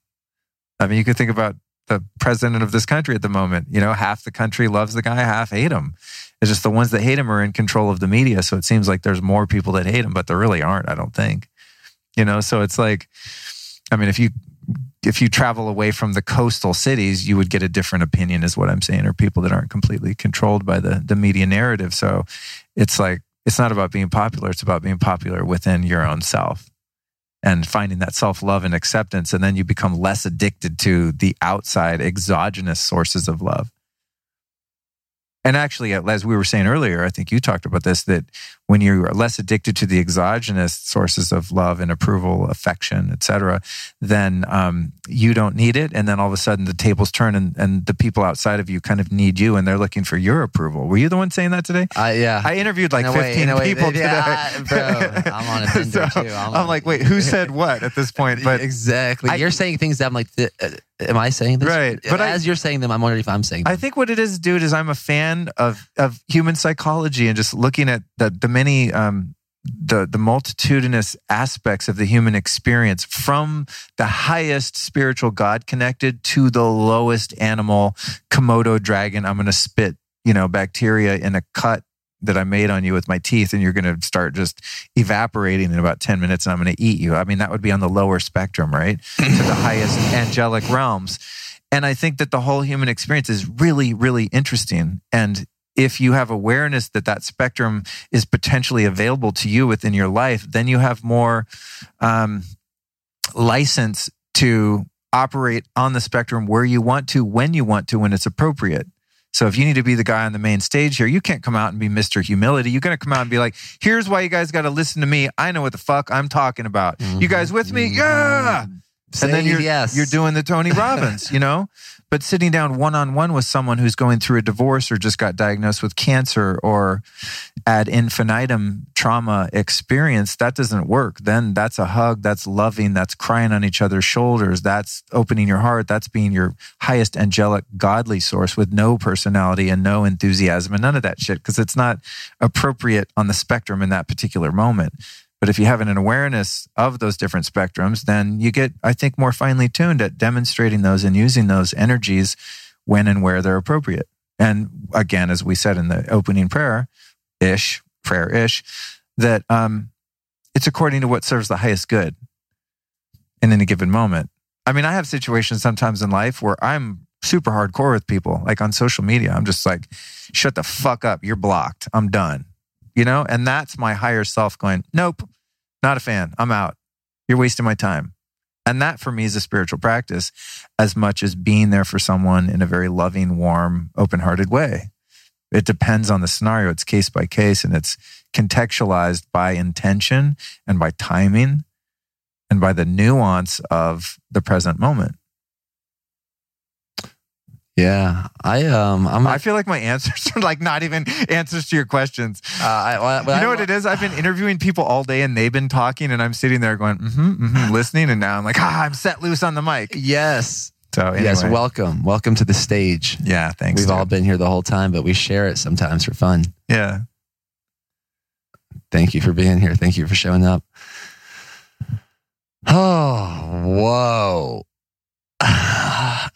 I mean, you could think about the president of this country at the moment. You know, half the country loves the guy, half hate him. It's just the ones that hate him are in control of the media. So it seems like there's more people that hate him, but there really aren't, I don't think. You know, so it's like, I mean, if you if you travel away from the coastal cities, you would get a different opinion, is what I'm saying, or people that aren't completely controlled by the, the media narrative. So it's like, it's not about being popular, it's about being popular within your own self and finding that self love and acceptance. And then you become less addicted to the outside exogenous sources of love. And actually, as we were saying earlier, I think you talked about this that when you're less addicted to the exogenous sources of love and approval, affection, etc., then um, you don't need it. And then all of a sudden, the tables turn, and, and the people outside of you kind of need you, and they're looking for your approval. Were you the one saying that today? Uh, yeah, I interviewed like 15 way, people yeah, today. bro, I'm on a bender so, too. I'm, I'm like, wait, who said what at this point? But exactly, I, you're saying things that I'm like. Uh, Am I saying this? Right. But But I- as you're saying them, I'm wondering if I'm saying them. I think what it is, dude, is I'm a fan of of human psychology and just looking at the the many um the the multitudinous aspects of the human experience from the highest spiritual God connected to the lowest animal Komodo dragon. I'm gonna spit, you know, bacteria in a cut that I made on you with my teeth, and you're gonna start just evaporating in about 10 minutes and I'm gonna eat you. I mean, that would be on the lower spectrum, right? to the highest angelic realms. And I think that the whole human experience is really, really interesting. And if you have awareness that that spectrum is potentially available to you within your life, then you have more um, license to operate on the spectrum where you want to, when you want to, when it's appropriate. So if you need to be the guy on the main stage here, you can't come out and be Mr. Humility. You're going to come out and be like, here's why you guys got to listen to me. I know what the fuck I'm talking about. You mm-hmm. guys with me? Mm-hmm. Yeah. And then you're, yes. you're doing the Tony Robbins, you know? But sitting down one on one with someone who's going through a divorce or just got diagnosed with cancer or ad infinitum trauma experience, that doesn't work. Then that's a hug, that's loving, that's crying on each other's shoulders, that's opening your heart, that's being your highest angelic godly source with no personality and no enthusiasm and none of that shit because it's not appropriate on the spectrum in that particular moment. But if you have an awareness of those different spectrums, then you get, I think, more finely tuned at demonstrating those and using those energies when and where they're appropriate. And again, as we said in the opening prayer ish, prayer ish, that um, it's according to what serves the highest good in any given moment. I mean, I have situations sometimes in life where I'm super hardcore with people, like on social media. I'm just like, shut the fuck up. You're blocked. I'm done you know? And that's my higher self going nope not a fan. I'm out. You're wasting my time. And that for me is a spiritual practice as much as being there for someone in a very loving warm open-hearted way. It depends on the scenario. It's case by case and it's contextualized by intention and by timing and by the nuance of the present moment yeah. I um I'm i feel like my answers are like not even answers to your questions uh, I, well, you I- know what it is? I've been interviewing people all day and they've been talking and I'm sitting there going, mm-hmm, mm-hmm, listening. And now I'm like, ah, I'm set loose on the mic. Yes. So anyway. Yes. Welcome. Welcome to the stage. yeah, thanks. We've dude. all been here the whole time, but we share it sometimes for fun. yeah. Thank you for being here. Thank you for showing up. Oh, whoa.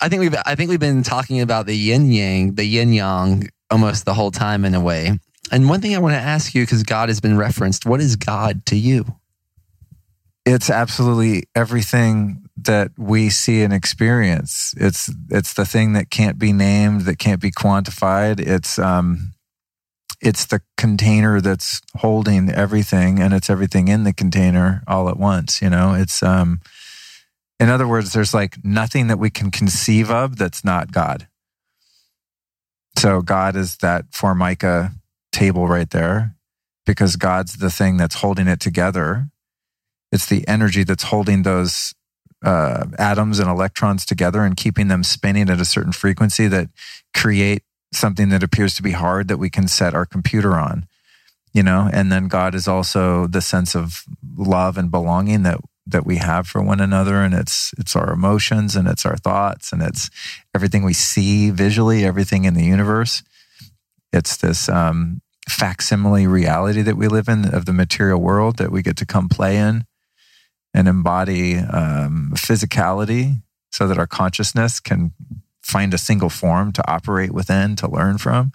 I think we've I think we've been talking about the yin yang, the yin yang almost the whole time in a way. And one thing I want to ask you because God has been referenced, what is God to you? It's absolutely everything that we see and experience. It's it's the thing that can't be named, that can't be quantified. It's um it's the container that's holding everything and it's everything in the container all at once, you know? It's um in other words, there's like nothing that we can conceive of that's not God. So God is that formica table right there because God's the thing that's holding it together. It's the energy that's holding those uh, atoms and electrons together and keeping them spinning at a certain frequency that create something that appears to be hard that we can set our computer on. You know, and then God is also the sense of love and belonging that that we have for one another and it's it's our emotions and it's our thoughts and it's everything we see visually everything in the universe. It's this um, facsimile reality that we live in of the material world that we get to come play in and embody um, physicality so that our consciousness can find a single form to operate within to learn from.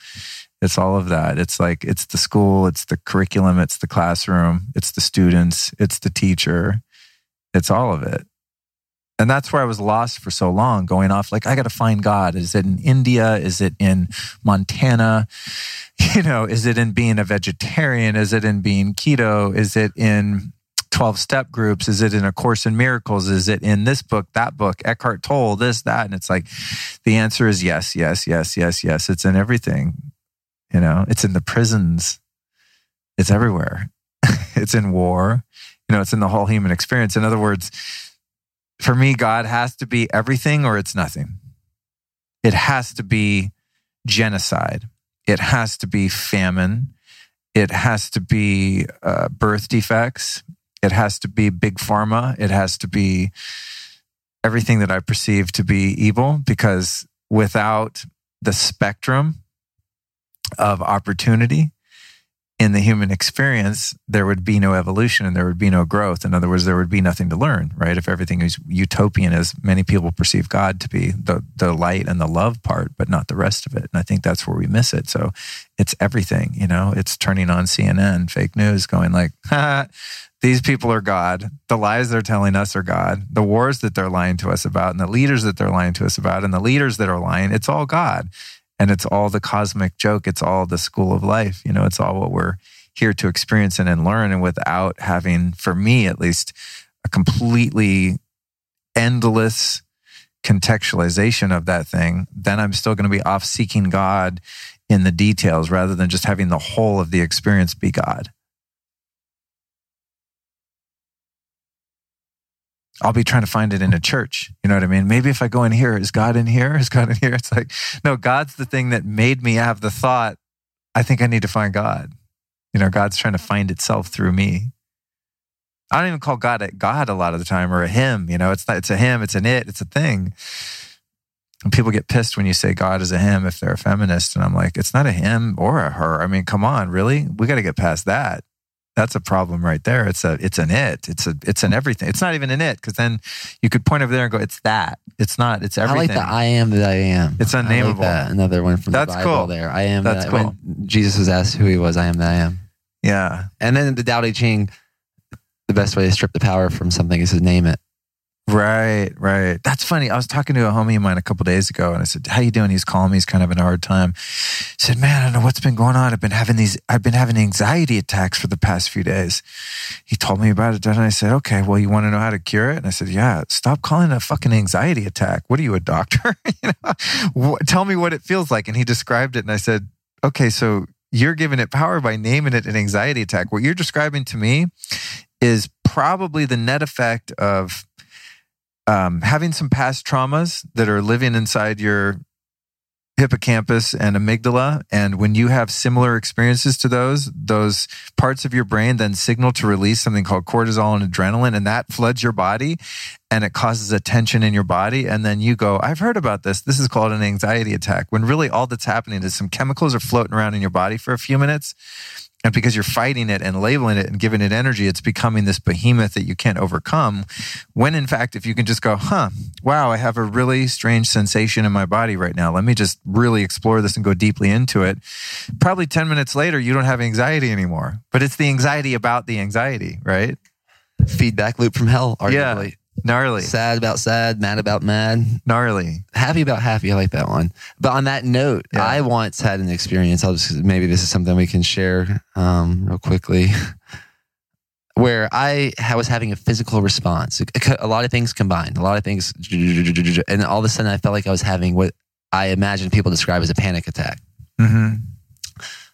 It's all of that. It's like it's the school it's the curriculum it's the classroom it's the students it's the teacher it's all of it. And that's where I was lost for so long, going off like, I got to find God. Is it in India? Is it in Montana? You know, is it in being a vegetarian? Is it in being keto? Is it in 12 step groups? Is it in A Course in Miracles? Is it in this book, that book, Eckhart Tolle, this, that? And it's like, the answer is yes, yes, yes, yes, yes. It's in everything. You know, it's in the prisons, it's everywhere. it's in war you know, it's in the whole human experience. In other words, for me, God has to be everything or it's nothing. It has to be genocide. It has to be famine. It has to be uh, birth defects. It has to be big pharma. It has to be everything that I perceive to be evil because without the spectrum of opportunity in the human experience, there would be no evolution and there would be no growth. In other words, there would be nothing to learn, right? If everything is utopian, as many people perceive God to be the, the light and the love part, but not the rest of it. And I think that's where we miss it. So it's everything, you know, it's turning on CNN, fake news, going like, these people are God. The lies they're telling us are God. The wars that they're lying to us about and the leaders that they're lying to us about and the leaders that are lying, it's all God and it's all the cosmic joke. It's all the school of life. You know, it's all what we're here to experience and, and learn. And without having, for me at least, a completely endless contextualization of that thing, then I'm still going to be off seeking God in the details rather than just having the whole of the experience be God. I'll be trying to find it in a church. You know what I mean? Maybe if I go in here, is God in here? Is God in here? It's like, no, God's the thing that made me have the thought, I think I need to find God. You know, God's trying to find itself through me. I don't even call God a God a lot of the time or a him. You know, it's not, it's a him, it's an it, it's a thing. And people get pissed when you say God is a him if they're a feminist. And I'm like, it's not a him or a her. I mean, come on, really? We got to get past that that's a problem right there. It's a it's an it. It's a it's an everything. It's not even an it because then you could point over there and go, it's that. It's not. It's everything. I like the I am that I am. It's unnameable. Like Another one from that's the Bible. Cool. There, I am. That's that, cool. When Jesus was asked who he was, I am that I am. Yeah. And then the Tao Te Ching, the best way to strip the power from something is to name it. Right, right. That's funny. I was talking to a homie of mine a couple days ago, and I said, "How you doing?" He's calling me. He's kind of having a hard time. He said, "Man, I don't know what's been going on. I've been having these. I've been having anxiety attacks for the past few days." He told me about it, and I said, "Okay, well, you want to know how to cure it?" And I said, "Yeah. Stop calling it a fucking anxiety attack. What are you, a doctor? you know, tell me what it feels like." And he described it, and I said, "Okay, so." You're giving it power by naming it an anxiety attack. What you're describing to me is probably the net effect of um, having some past traumas that are living inside your hippocampus and amygdala. And when you have similar experiences to those, those parts of your brain then signal to release something called cortisol and adrenaline, and that floods your body and it causes a tension in your body. And then you go, I've heard about this. This is called an anxiety attack. When really all that's happening is some chemicals are floating around in your body for a few minutes. And because you're fighting it and labeling it and giving it energy, it's becoming this behemoth that you can't overcome. When in fact, if you can just go, huh, wow, I have a really strange sensation in my body right now. Let me just really explore this and go deeply into it. Probably 10 minutes later, you don't have anxiety anymore, but it's the anxiety about the anxiety, right? Feedback loop from hell, arguably. Yeah. Gnarly. Sad about sad, mad about mad, gnarly, happy about happy. I like that one. But on that note, yeah. I once had an experience. I'll just maybe this is something we can share um, real quickly, where I was having a physical response. A lot of things combined, a lot of things, and all of a sudden I felt like I was having what I imagine people describe as a panic attack. Mm-hmm.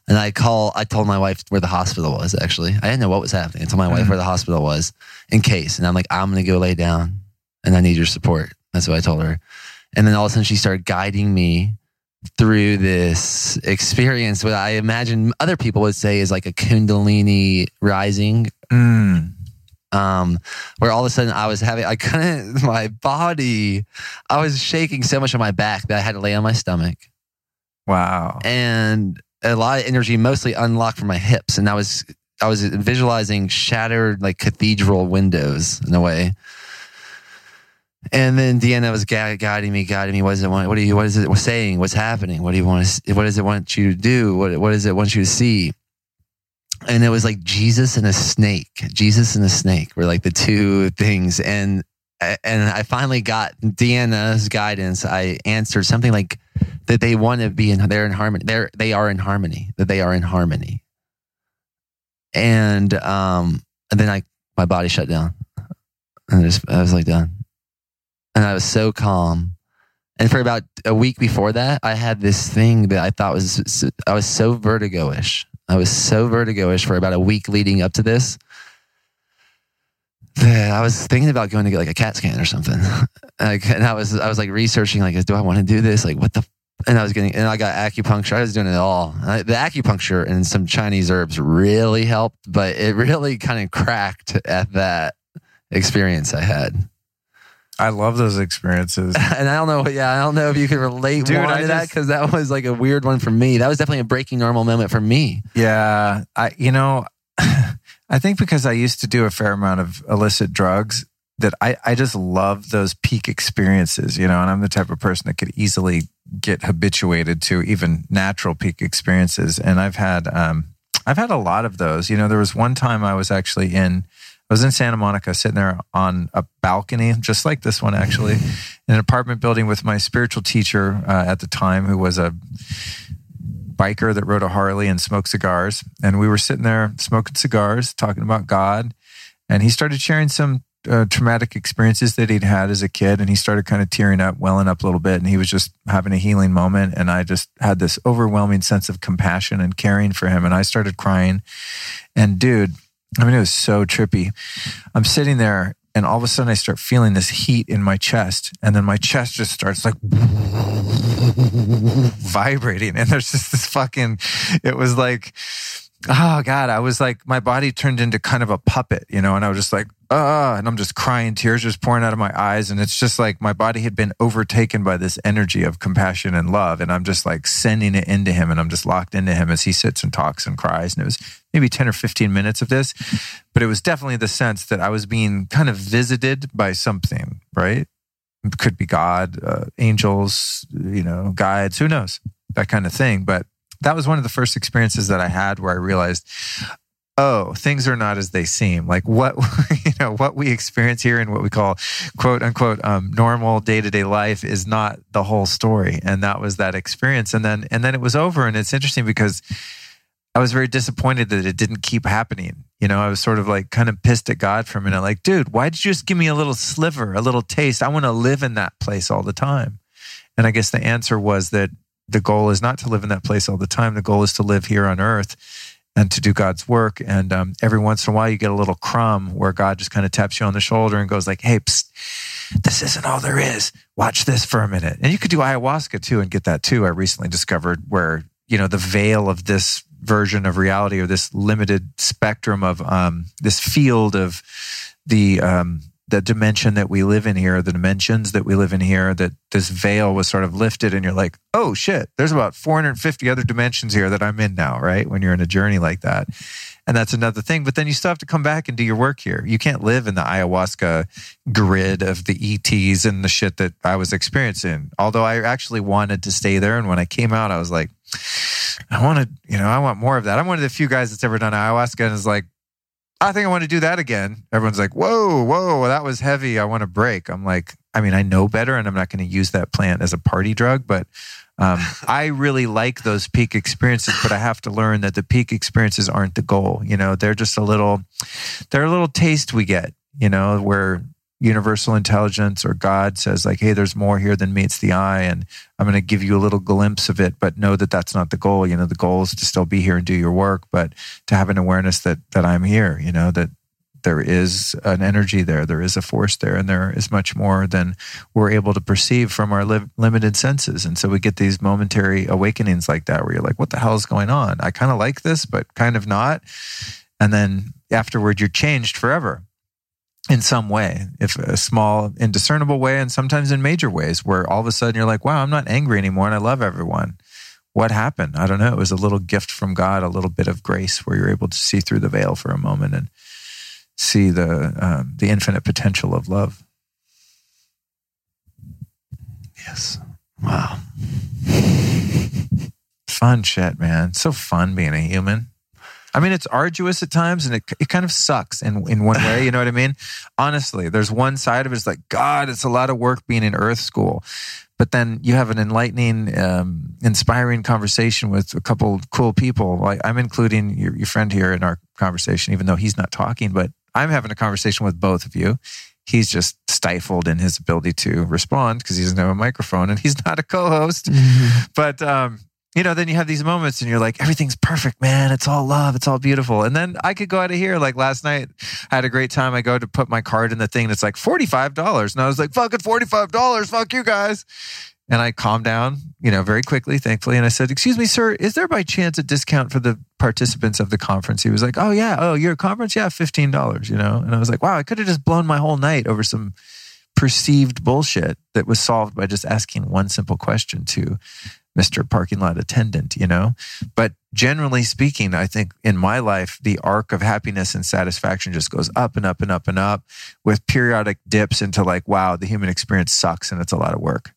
And I call, I told my wife where the hospital was actually. I didn't know what was happening. I told my mm-hmm. wife where the hospital was in case. And I'm like, I'm going to go lay down and I need your support. That's what I told her. And then all of a sudden she started guiding me through this experience. What I imagine other people would say is like a Kundalini rising. Mm. Um, where all of a sudden I was having, I couldn't, my body, I was shaking so much on my back that I had to lay on my stomach. Wow. And a lot of energy mostly unlocked from my hips and i was i was visualizing shattered like cathedral windows in a way and then Deanna was guiding me, guiding me. What does it want? What do you? What is it saying? What's happening? What do you want? To, what does it want you to do? What What does it want you to see? And it was like Jesus and a snake. Jesus and a snake were like the two things. And and I finally got Deanna's guidance. I answered something like that they want to be in they're in harmony. They're they are in harmony. That they are in harmony. And um and then I my body shut down. And I, just, I was like done. And I was so calm. And for about a week before that, I had this thing that I thought was I was so vertigo-ish. I was so vertigo-ish for about a week leading up to this I was thinking about going to get like a CAT scan or something. like, and I was I was like researching like, do I want to do this? Like, what the? And I was getting and I got acupuncture. I was doing it all. I, the acupuncture and some Chinese herbs really helped, but it really kind of cracked at that experience I had. I love those experiences. and I don't know, yeah, I don't know if you can relate Dude, to that because that was like a weird one for me. That was definitely a breaking normal moment for me. Yeah, I, you know, I think because I used to do a fair amount of illicit drugs, that I, I just love those peak experiences, you know, and I'm the type of person that could easily get habituated to even natural peak experiences. And I've had, um, I've had a lot of those. You know, there was one time I was actually in, I was in Santa Monica sitting there on a balcony, just like this one actually, in an apartment building with my spiritual teacher uh, at the time, who was a biker that rode a Harley and smoked cigars. And we were sitting there smoking cigars, talking about God. And he started sharing some uh, traumatic experiences that he'd had as a kid. And he started kind of tearing up welling up a little bit. And he was just having a healing moment. And i just had this overwhelming sense of compassion and caring for him. And i started crying. And dude i mean it was so trippy. I'm sitting there and all of a sudden i start feeling this heat in my chest. And then my chest just starts like vibrating and there's just this fucking it was like oh god i was like my body turned into kind of a puppet you know and i was just like uh, and I'm just crying, tears just pouring out of my eyes. And it's just like my body had been overtaken by this energy of compassion and love. And I'm just like sending it into him and I'm just locked into him as he sits and talks and cries. And it was maybe 10 or 15 minutes of this, but it was definitely the sense that I was being kind of visited by something, right? Could be God, uh, angels, you know, guides, who knows, that kind of thing. But that was one of the first experiences that I had where I realized, oh, things are not as they seem. Like what you know, what we experience here in what we call quote unquote um, normal day to day life is not the whole story. And that was that experience. And then and then it was over. And it's interesting because I was very disappointed that it didn't keep happening. You know, I was sort of like kind of pissed at God for a minute. Like, dude, why did you just give me a little sliver, a little taste? I want to live in that place all the time. And I guess the answer was that the goal is not to live in that place all the time. The goal is to live here on earth and to do God's work. And um, every once in a while, you get a little crumb where God just kind of taps you on the shoulder and goes like, "Hey, psst, this isn't all there is. Watch this for a minute." And you could do ayahuasca too and get that too. I recently discovered where you know the veil of this version of reality or this limited spectrum of um, this field of the um, the dimension that we live in here, the dimensions that we live in here, that this veil was sort of lifted and you're like, oh shit, there's about 450 other dimensions here that I'm in now, right? When you're in a journey like that. And that's another thing. But then you still have to come back and do your work here. You can't live in the ayahuasca grid of the ETs and the shit that I was experiencing. Although I actually wanted to stay there. And when I came out, I was like, I wanted, you know, I want more of that. I'm one of the few guys that's ever done ayahuasca and is like, I think I want to do that again. Everyone's like, whoa, whoa, that was heavy. I want to break. I'm like, I mean, I know better and I'm not going to use that plant as a party drug, but um, I really like those peak experiences, but I have to learn that the peak experiences aren't the goal. You know, they're just a little, they're a little taste we get, you know, where universal intelligence or God says, like, hey, there's more here than meets the eye. And I'm going to give you a little glimpse of it, but know that that's not the goal. You know, the goal is to still be here and do your work, but to have an awareness that, that I'm here, you know, that there is an energy there, there is a force there, and there is much more than we're able to perceive from our li- limited senses. And so we get these momentary awakenings like that where you're like, what the hell is going on? I kind of like this, but kind of not. And then afterward, you're changed forever in some way, if a small, indiscernible way, and sometimes in major ways, where all of a sudden you're like, wow, I'm not angry anymore and I love everyone. What happened? I don't know. It was a little gift from God, a little bit of grace where you're able to see through the veil for a moment and see the, um, the infinite potential of love. Yes. Wow. Fun shit, man. so fun being a human. I mean, it's arduous at times and it, it kind of sucks in, in one way. You know what I mean? Honestly, there's one side of it is like, God, it's a lot of work being in earth school. But then you have an enlightening, um, inspiring conversation with a couple cool people. Like I'm including your, your friend here in our conversation, even though he's not talking, but I'm having a conversation with both of you he's just stifled in his ability to respond because he doesn't have a microphone and he's not a co-host. Mm-hmm. But um, you know, then you have these moments and you're like, everything's perfect, man. It's all love. It's all beautiful. And then I could go out of here. Like last night, I had a great time. I go to put my card in the thing. And it's like $45. And I was like, fucking $45. Fuck you guys. And I calmed down, you know, very quickly, thankfully. And I said, Excuse me, sir, is there by chance a discount for the participants of the conference? He was like, Oh, yeah. Oh, your conference? Yeah, $15, you know? And I was like, Wow, I could have just blown my whole night over some perceived bullshit that was solved by just asking one simple question to Mr. Parking Lot Attendant, you know? But generally speaking, I think in my life, the arc of happiness and satisfaction just goes up and up and up and up with periodic dips into like, wow, the human experience sucks and it's a lot of work.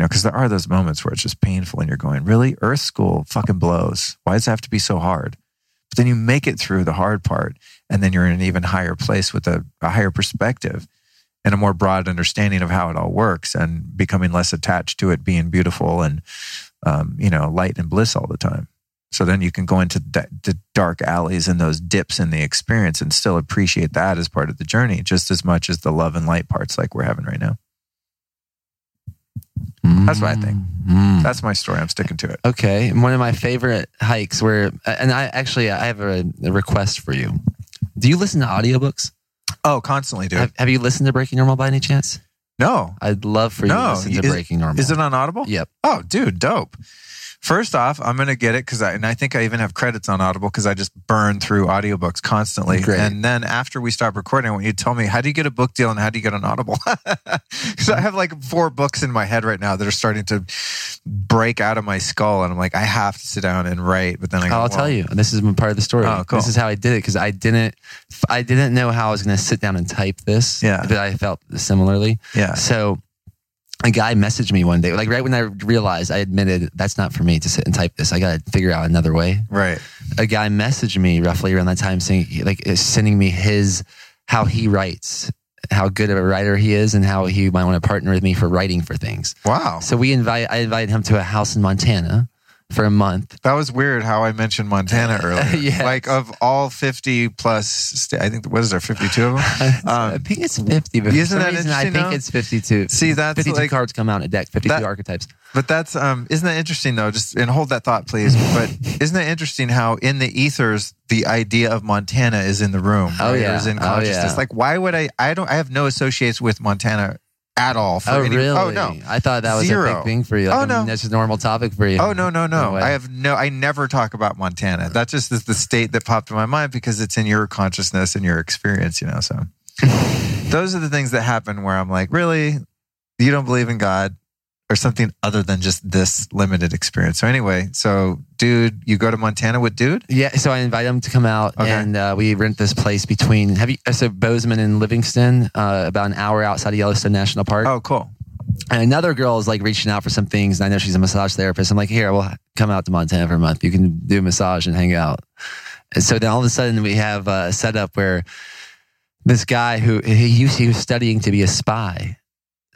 Know, because there are those moments where it's just painful and you're going, really? Earth school fucking blows. Why does it have to be so hard? But then you make it through the hard part and then you're in an even higher place with a, a higher perspective and a more broad understanding of how it all works and becoming less attached to it being beautiful and um, you know light and bliss all the time so then you can go into the dark alleys and those dips in the experience and still appreciate that as part of the journey just as much as the love and light parts like we're having right now that's what I think. Mm. That's my story. I'm sticking to it. Okay. One of my favorite hikes where, and I actually, I have a, a request for you. Do you listen to audiobooks? Oh, constantly, dude. Have, have, you listened to Breaking Normal by any chance? No. I'd love for you no. to listen to is, Breaking Normal. Is it on Audible? Yep. Oh, dude, dope. First off, I'm going to get it because I, and I think I even have credits on Audible because I just burn through audiobooks constantly. Great. And then after we stop recording, I want you to tell me how do you get a book deal and how do you get an Audible? Because I have like four books in my head right now that are starting to break out of my skull. And I'm like, I have to sit down and write. But then I I'll well, tell you, this is part of the story. Oh, cool. This is how I did it because I didn't, I didn't know how I was going to sit down and type this. Yeah. But I felt similarly. Yeah. So a guy messaged me one day, like right when I realized I admitted that's not for me to sit and type this. I got to figure out another way. Right. A guy messaged me roughly around that time saying, like, sending me his, how he writes, how good of a writer he is, and how he might want to partner with me for writing for things. Wow. So we invite, I invited him to a house in Montana for a month. That was weird how I mentioned Montana earlier. yes. Like of all 50 plus, I think, what is there, 52 of them? Um, I think it's 50, but isn't that reason I think though? it's 52. See, that's 52 like, cards come out in a deck, 52 that- archetypes. but that's, um, isn't that interesting though? Just, and hold that thought, please. But isn't that interesting how in the ethers, the idea of Montana is in the room? Oh, right? Or yeah. is in Oh, yeah. Like, why would I, I don't, I have no associates with Montana at all. For Oh, any, oh, really? Oh, no. I thought that was a big thing for you. Oh, like, Oh, I mean, no. That's just a normal topic for you. Oh no no no! No. I have no. I never talk about Montana. That just is the state that popped in my mind because it's in your consciousness and your experience. You know, so those are the things that happen where I'm like, really, you don't believe in God or something other than just this limited experience. So anyway, so dude, you go to Montana with dude. Yeah, so I invited him to come out, Okay. and uh, we rent this place between. Have you? uh, So Bozeman and Livingston, uh, about an hour outside of Yellowstone National Park. Oh, cool. And another girl is like reaching out for some things, and I know she's a massage therapist. I'm like, here, we'll come out to Montana for a month. You can do a massage and hang out. And so then all of a sudden we have a setup where this guy who he used he was studying to be a spy.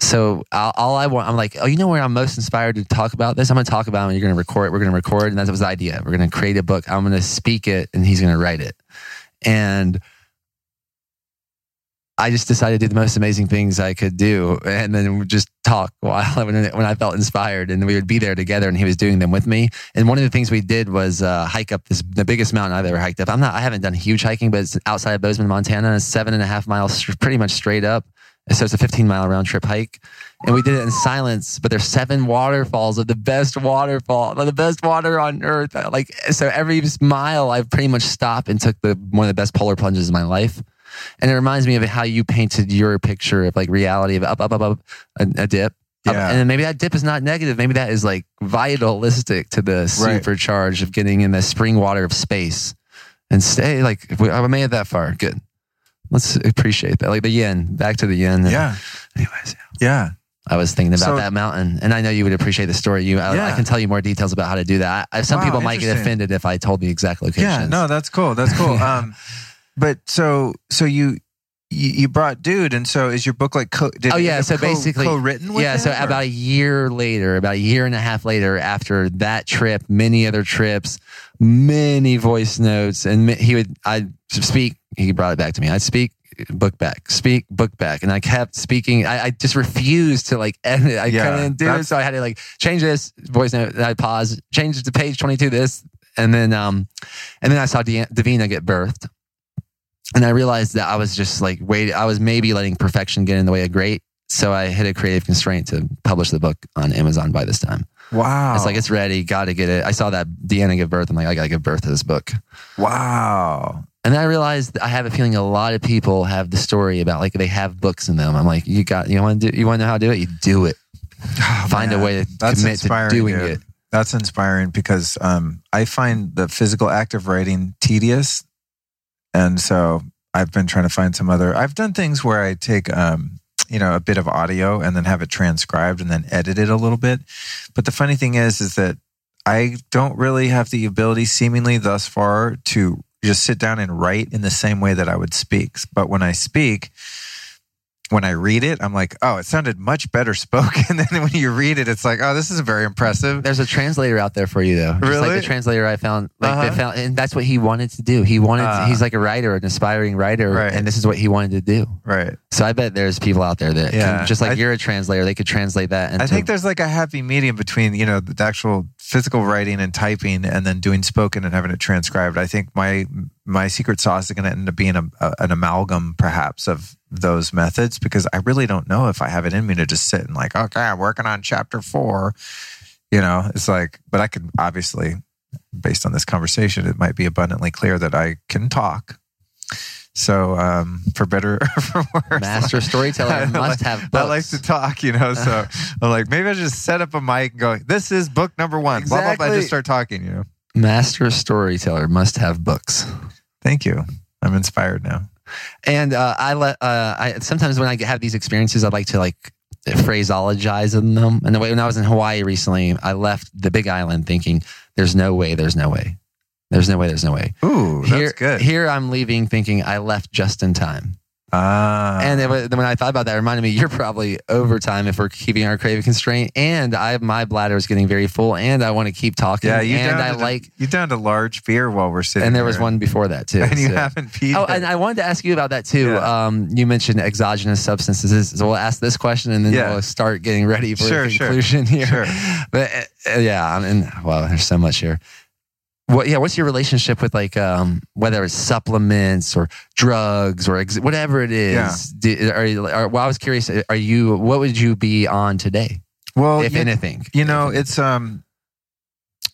So all, all I want, I'm like, oh, you know where I'm most inspired to talk about this? I'm going to talk about it. And you're going to record. We're going to record, and that was the idea. We're going to create a book. I'm going to speak it, and he's going to write it. And I just decided to do the most amazing things I could do, and then just talk while when, when I felt inspired, and we would be there together, and he was doing them with me. And one of the things we did was uh, hike up this the biggest mountain I've ever hiked up. I'm not, I haven't done huge hiking, but it's outside of Bozeman, Montana. Seven and a half miles, pretty much straight up. So it's a 15 mile round trip hike, and we did it in silence. But there's seven waterfalls of the best waterfall, the best water on earth. Uh, like so, every mile I pretty much stopped and took the one of the best polar plunges of my life. And it reminds me of how you painted your picture of like reality of up, up, up, up, a, a dip. Up- Yeah. and maybe that dip is not negative. Maybe that is like vitalistic to the Right. supercharge of getting in the spring water of space and stay like, if we, I made it that far. Good. Let's appreciate that. Like the yin, back to the yin. Yeah, Anyways, yeah. I was thinking about So- that mountain, and I know you would appreciate the story. You, I, Yeah. I can tell you more details about how to do that. I, some Wow, people might get offended if I told the exact location. Yeah, no, that's cool. That's cool. Yeah. Um, but so so you. You you brought dude, and so is your book like co- did Oh, yeah, so co- basically- co-written yeah, so or- about a year later, about a year and a half later, after that trip, many other trips, many voice notes, and he would I'd speak. He brought it back to me. I'd speak, book back, speak, book back, and I kept speaking. I, I just refused to like end it. I Yeah, couldn't do it, so I had to like change this voice note. I pause, change it to page twenty two. This, and then um, and then I saw De- Davina get birthed. And I realized that I was just like wait, I was maybe letting perfection get in the way of great. So I hit a creative constraint to publish the book on Amazon by this time. wow, It's like it's ready, got to get it. I saw that Deanna give birth. I'm like, I got to give birth to this book. wow. And I realized I have a feeling a lot of people have the story about like they have books in them. I'm like, you got you want to do you want to know how to do it? You do it. Oh, Find a way to That's commit to doing dude. it. That's inspiring because um, I find the physical act of writing tedious, and so I've been trying to find some other. I've done things where I take, um, you know, a bit of audio and then have it transcribed and then edit it a little bit. But the funny thing is, is that I don't really have the ability, seemingly thus far, to just sit down and write in the same way that I would speak. But when I speak, when I read it, I'm like, oh, it sounded much better spoken. And then when you read it, it's like, oh, this is very impressive. There's a translator out there for you though. Just like Really? the translator I found like Uh-huh. they found and that's what he wanted to do. He wanted Ah. he's like a writer, an aspiring writer, Right. and this is what he wanted to do. Right. So I bet there's people out there that Yeah. can, just like I- you're a translator, they could translate that into I think there's like a happy medium between, you know, the actual physical writing and typing and then doing spoken and having it transcribed. I think my my secret sauce is going to end up being a, a, an amalgam perhaps of those methods because I really don't know if I have it in me to just sit and like, okay, I'm working on chapter 4. You know, it's like but I could obviously based on this conversation it might be abundantly clear that I can talk. So, um, for better or for worse, master storyteller I must like- have books. I like to talk, you know. So I'm like, maybe I just set up a mic and go, "This is book number one." Blah blah blah. I just start talking, you know. master storyteller must have books. Thank you. I'm inspired now. And uh, I let uh, I sometimes when I have these experiences, I like to like phraseologize in them. And the way when I was in Hawaii recently, I left the Big Island thinking, "There's no way. There's no way. There's no way. There's no way." Ooh, that's here, good. Here I'm leaving thinking I left just in time. Ah, and it, was- when I thought about that, it reminded me you're probably overtime if we're keeping our craving constraint. And I my bladder is getting very full, and I want to keep talking. yeah, you and I to, like. you down to large beer while we're sitting. And there was one before that too. and you so- haven't peed. Oh, and I wanted to ask you about that too. Yeah. Um, you mentioned exogenous substances, so we'll ask this question and then Yeah. we'll start getting ready for Sure, the sure. conclusion here. Sure. But uh, yeah, I mean, well, there's so much here. What, yeah, what's your relationship with like um, whether it's supplements or drugs or ex- whatever it is? Do, are, you- are, well, I was curious. Are you? What would you be on today, well, if you- anything? You know, it's um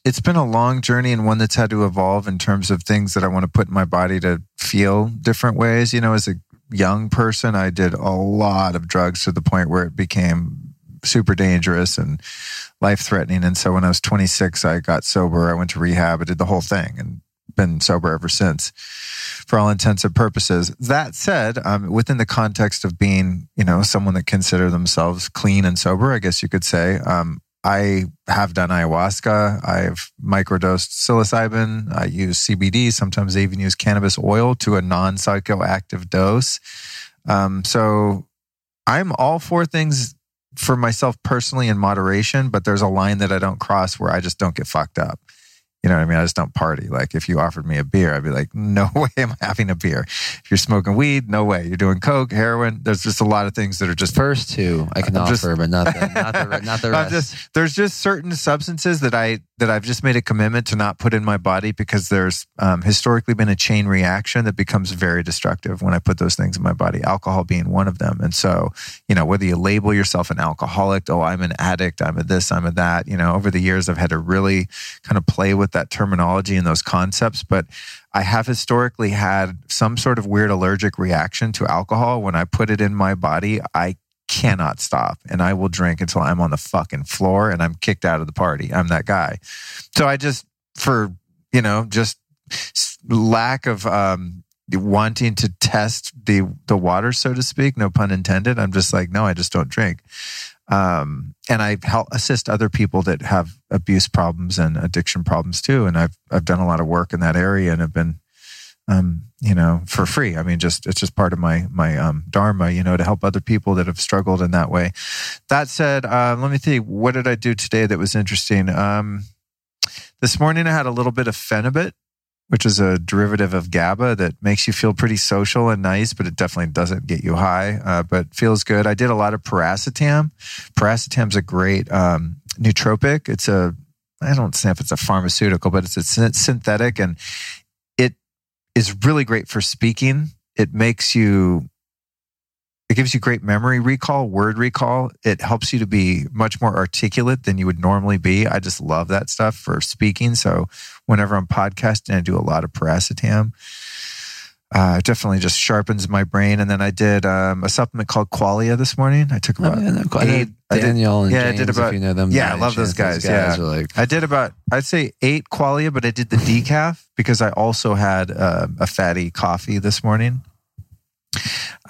it's been a long journey and one that's had to evolve in terms of things that I want to put in my body to feel different ways. You know, as a young person, I did a lot of drugs to the point where it became super dangerous and life threatening. And so when I was 26, I got sober. I went to rehab. I did the whole thing and been sober ever since for all intents and purposes. That said, um, within the context of being, you know, someone that consider themselves clean and sober, I guess you could say, um, I have done ayahuasca. I've microdosed psilocybin. I use CBD. Sometimes I even use cannabis oil to a non psychoactive dose. Um, so I'm all for things for myself personally in moderation, but there's a line that I don't cross where I just don't get fucked up. You know what I mean? I just don't party. Like if you offered me a beer, I'd be like, no way I'm having a beer. If you're smoking weed, no way. You're doing coke, heroin. There's just a lot of things that are just First two I can I'm offer, just- but not the not the not the I'm rest. just there's just certain substances that I that I've just made a commitment to not put in my body because there's um, historically been a chain reaction that becomes very destructive when I put those things in my body. Alcohol being one of them, and so you know whether you label yourself an alcoholic, oh I'm an addict, I'm a this, I'm a that. You know, over the years I've had to really kind of play with that terminology and those concepts, but. I have historically had some sort of weird allergic reaction to alcohol. When I put it in my body, I cannot stop and I will drink until I'm on the fucking floor and I'm kicked out of the party. I'm that guy. So I just, for, you know, just lack of, um, wanting to test the the water so to speak no pun intended i'm just like no i just don't drink um, and I help assist other people that have abuse problems and addiction problems too. And I've I've done a lot of work in that area and have been, um, you know, for free. I mean, just it's just part of my my um, dharma, you know, to help other people that have struggled in that way. That said, uh, let me think. What did I do today that was interesting? Um, this morning I had a little bit of phenibut, which is a derivative of GABA that makes you feel pretty social and nice, but it definitely doesn't get you high, uh, but feels good. I did a lot of piracetam. Piracetam's a great um, nootropic. It's a, I don't know if it's a pharmaceutical, but it's a synthetic and is really great for speaking. It makes you, it gives you great memory recall, word recall. It helps you to be much more articulate than you would normally be. I just love that stuff for speaking. So whenever I'm podcasting, I do a lot of piracetam. Uh, it definitely just sharpens my brain. And then I did um, a supplement called Qualia this morning. I took about Oh, yeah, no, eight. I did- Daniel and yeah, I James, did about- if you know them. yeah, I love those chance, guys, yeah. like, I did about I'd say eight Qualia, but I did the decaf because I also had uh, a fatty coffee this morning.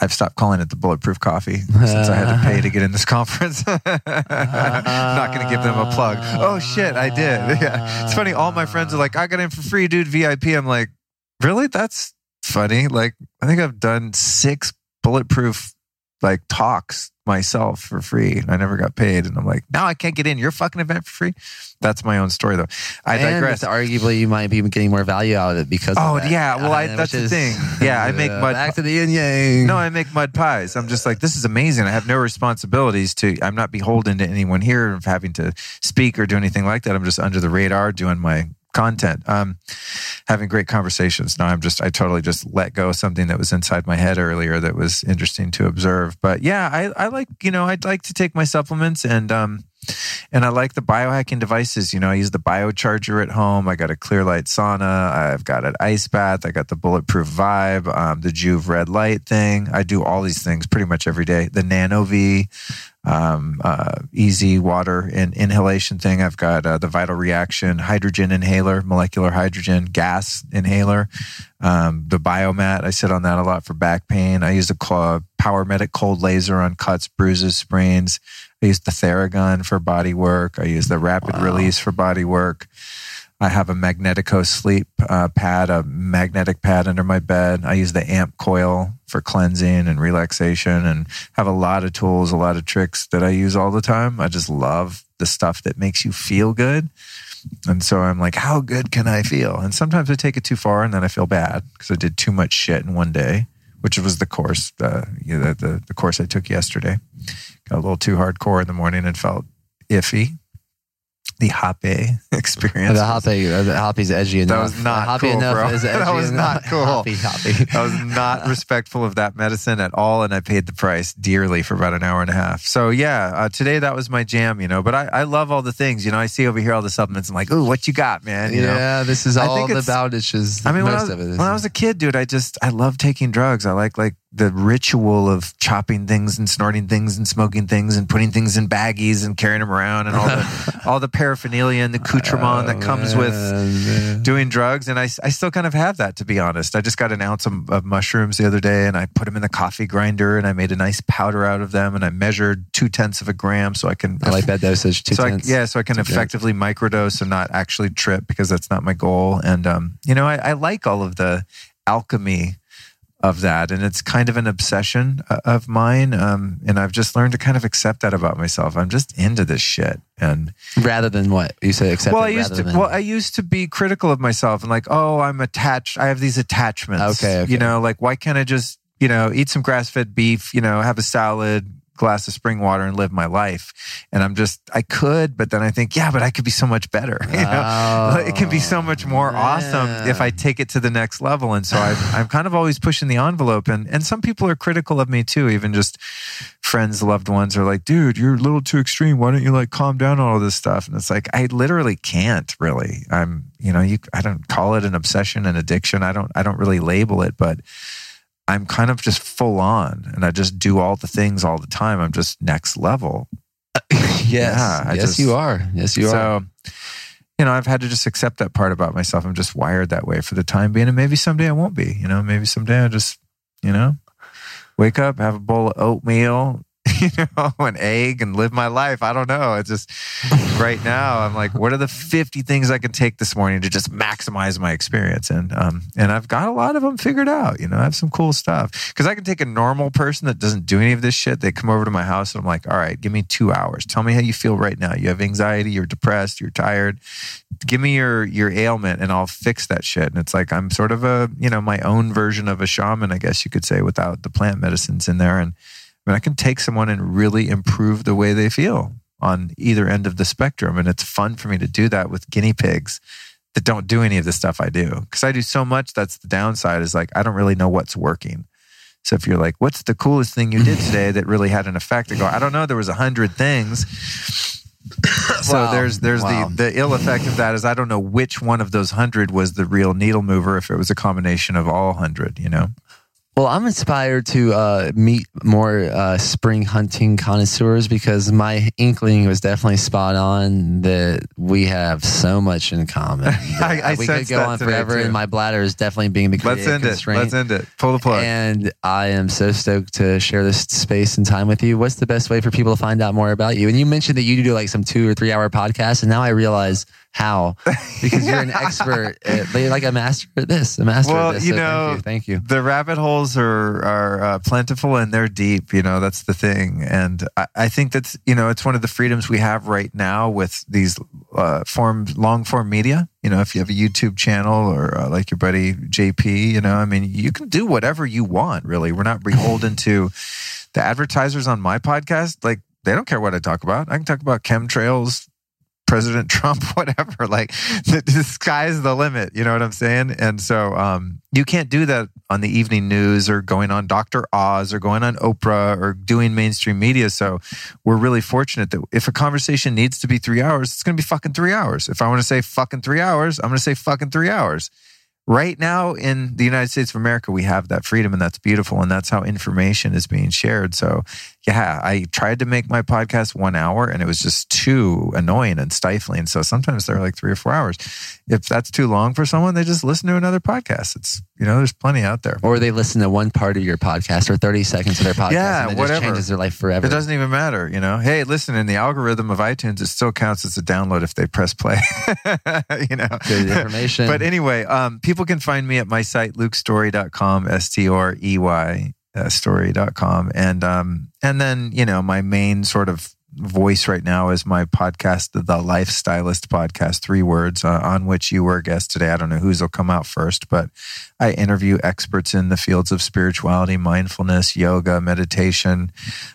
I've stopped calling it the bulletproof coffee since I had to pay to get in this conference. Not going to give them a plug. Oh shit, I did. Yeah, it's funny. All my friends are like, "I got in for free, dude. VIP." I'm like, really? That's funny. Like, I think I've done six bulletproof like talks myself for free. I never got paid, and I'm like, now I can't get in your fucking event for free. That's my own story, though. I and digress. arguably, you might be getting more value out of it because. Oh, yeah, well, I- Uh, that's the thing. Yeah, I make uh, mud- Back to the yin yang. No, I make mud pies. I'm just like, this is amazing. I have no responsibilities to, I'm not beholden to anyone here of having to speak or do anything like that. I'm just under the radar doing my content, um, having great conversations. Now I'm just, I totally just let go of something that was inside my head earlier that was interesting to observe. But yeah, I, I like, you know, I'd like to take my supplements and, um, and I like the biohacking devices. You know, I use the biocharger at home. I got a clear light sauna. I've got an ice bath. I got the bulletproof vibe, um, the Joovv red light thing. I do all these things pretty much every day. The NanoVi, um, uh, easy water and inhalation thing. I've got uh, the Vital Reaction hydrogen inhaler, molecular hydrogen gas inhaler. Um, the Biomat, I sit on that a lot for back pain. I use the Cl- Power Medic cold laser on cuts, bruises, sprains. I use the Theragun for body work. I use the Rapid Wow. Release for body work. I have a Magnetico sleep uh, pad, a magnetic pad under my bed. I use the amp coil for cleansing and relaxation and have a lot of tools, a lot of tricks that I use all the time. I just love the stuff that makes you feel good. And so I'm like, how good can I feel? And sometimes I take it too far and then I feel bad because I did too much shit in one day, which was the course, uh, you know, the, the course I took yesterday. Got a little too hardcore in the morning and felt iffy. The Hape experience. The hoppy, uh, the hoppy's edgy enough. was not hoppy cool, enough bro. is That was enough. not cool. Hoppy, hoppy. I was not respectful of that medicine at all, and I paid the price dearly for about an hour and a half. So yeah, uh, today that was my jam, you know. But I, I love all the things, you know. I see over here all the supplements. I'm like, ooh, what you got, man? You know. yeah, this is I all think the it's- boundages. I mean, when I, most was, of it when I was a kid, dude, I just I love taking drugs. I like like the ritual of chopping things and snorting things and smoking things and putting things in baggies and carrying them around and all the all the paraphernalia and the accoutrement that comes with with. doing drugs and I, I still kind of have that to be honest i just got an ounce of, of mushrooms the other day and i put them in the coffee grinder and i made a nice powder out of them and i measured two tenths of a gram so i can I like that dosage. Two so I, yeah so i can Two effectively microdose and not actually trip because that's not my goal and um, you know I, I like all of the alchemy of that and it's kind of an obsession uh, of mine um, and i've just learned to kind of accept that about myself i'm just into this shit and Rather than what you say, accept. well, I used to. than- Well, I used to be critical of myself and like, oh, I'm attached. I have these attachments. Okay, okay. You know, like why can't I just, you know, eat some grass fed beef? You know, have a salad, glass of spring water, and live my life. And I'm just, I could, but then I think, yeah, but I could be so much better. You know, Oh, it can be so much more awesome if I take it to the next level. And so I, I'm kind of always pushing the envelope. And and some people are critical of me too. Even just friends, loved ones are like, dude, you're a little too extreme. Why don't you like calm down on all this stuff? And it's like, I literally can't really. I'm, you know, you, I don't call it an obsession, an addiction. I don't, I don't really label it, but I'm kind of just full on and I just do all the things all the time. I'm just next level. yes, Yeah, I yes, just- you are. Yes, you are. so, you know, I've had to just accept that part about myself. I'm just wired that way for the time being. And maybe someday I won't be, you know, maybe someday I just, you know, wake up, have a bowl of oatmeal, you know, an egg and live my life. I don't know. It's just right now I'm like, what are the 50 things I can take this morning to just maximize my experience? And, um, and I've got a lot of them figured out, you know, I have some cool stuff because I can take a normal person that doesn't do any of this shit. They come over to my house and I'm like, all right, give me two hours. Tell me how you feel right now. You have anxiety, you're depressed, you're tired. Give me your, your ailment and I'll fix that shit. And it's like, I'm sort of a, you know, my own version of a shaman, I guess you could say, without the plant medicines in there. And I mean, I can take someone and really improve the way they feel on either end of the spectrum. And it's fun for me to do that with guinea pigs that don't do any of the stuff I do. Because I do so much, that's the downside is like, I don't really know what's working. So if you're like, what's the coolest thing you did today that really had an effect? I go, I don't know. There was a hundred things. so Wow. there's there's Wow. the the ill effect of that is I don't know which one of those hundred was the real needle mover if it was a combination of all hundred. You know. Well, I'm inspired to uh, meet more uh, spring hunting connoisseurs because my inkling was definitely spot on that we have so much in common. I- I we could go on forever, and my bladder is definitely being the Let's end it. Let's end it. Pull the plug. And I am so stoked to share this space and time with you. What's the best way for people to find out more about you? And you mentioned that you do like some two or three hour podcasts, and now I realize how because you're an expert, at, like a master at this, a master Well, at this. you So know, thank you. Thank you. the rabbit holes are are uh, plentiful and they're deep. You know, that's the thing. And I, I think that's you know it's one of the freedoms we have right now with these uh, form long form media. You know, if you have a YouTube channel or uh, like your buddy JP, you know, I mean, you can do whatever you want. Really, we're not beholden to the advertisers on my podcast. Like they don't care what I talk about. I can talk about chemtrails. President Trump, whatever. Like the, the sky's the limit. You know what I'm saying? And so um, you can't do that on the evening news or going on Dr. Oz or going on Oprah or doing mainstream media. So we're really fortunate that if a conversation needs to be three hours, it's going to be fucking three hours. If I want to say fucking three hours, I'm going to say fucking three hours. Right now in the United States of America, we have that freedom and that's beautiful. And that's how information is being shared. So, yeah, I tried to make my podcast one hour and it was just too annoying and stifling. So sometimes they're like three or four hours. If that's too long for someone, they just listen to another podcast. It's, you know, there's plenty out there. Or they listen to one part of your podcast or 30 seconds of their podcast. Yeah, and it whatever. just changes their life forever. It doesn't even matter, you know. Hey, listen, in the algorithm of iTunes, it still counts as a download if they press play. you know. Good information. But anyway, um, people can find me at my site, lukestorey.com, S T R E Y uh, story.com. And um, and then, you know, my main sort of voice right now is my podcast, the Life Stylist Podcast, three words, uh, on which you were a guest today. I don't know whose will come out first, but I interview experts in the fields of spirituality, mindfulness, yoga, meditation,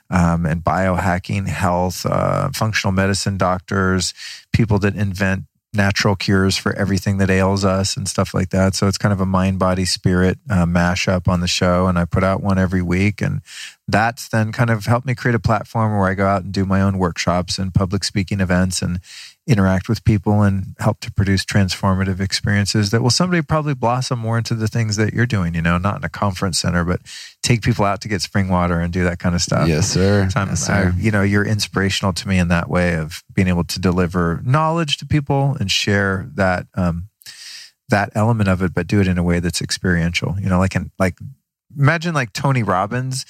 um, and biohacking, health, uh, functional medicine doctors, people that invent natural cures for everything that ails us and stuff like that. So it's kind of a mind, body, spirit uh, mashup on the show. And I put out one every week. And that's then kind of helped me create a platform where I go out and do my own workshops and public speaking events and interact with people and help to produce transformative experiences that will someday probably blossom more into the things that you're doing, you know, not in a conference center, but take people out to get spring water and do that kind of stuff. yes, sir. So yes, I- sir. you know, you're inspirational to me in that way of being able to deliver knowledge to people and share that um, that element of it, but do it in a way that's experiential. You know, like in like imagine like Tony Robbins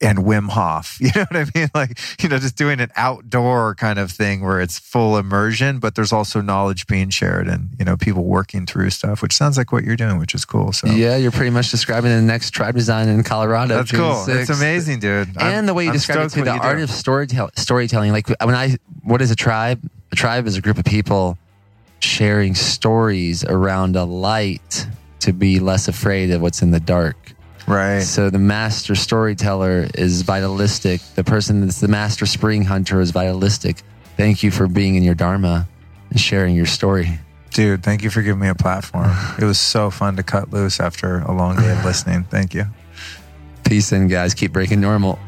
and Wim Hof. You know what I mean? Like you know, just doing an outdoor kind of thing where it's full immersion, but there's also knowledge being shared and you know people working through stuff, which sounds like what you're doing, which is cool. So Yeah, you're pretty much describing the next tribe design in Colorado. that's June cool. It's 6th. amazing, dude. And I'm- the way you I'm describe it too, the you do. art of storytell- storytelling. Like when I, what is a tribe? A tribe is a group of people sharing stories around a light to be less afraid of what's in the dark. Right. So the master storyteller is vitalistic. The person that's the master spring hunter is vitalistic. Thank you for being in your dharma and sharing your story. Dude, thank you for giving me a platform. It was so fun to cut loose after a long day of listening. Thank you. Peace in, guys. Keep breaking normal.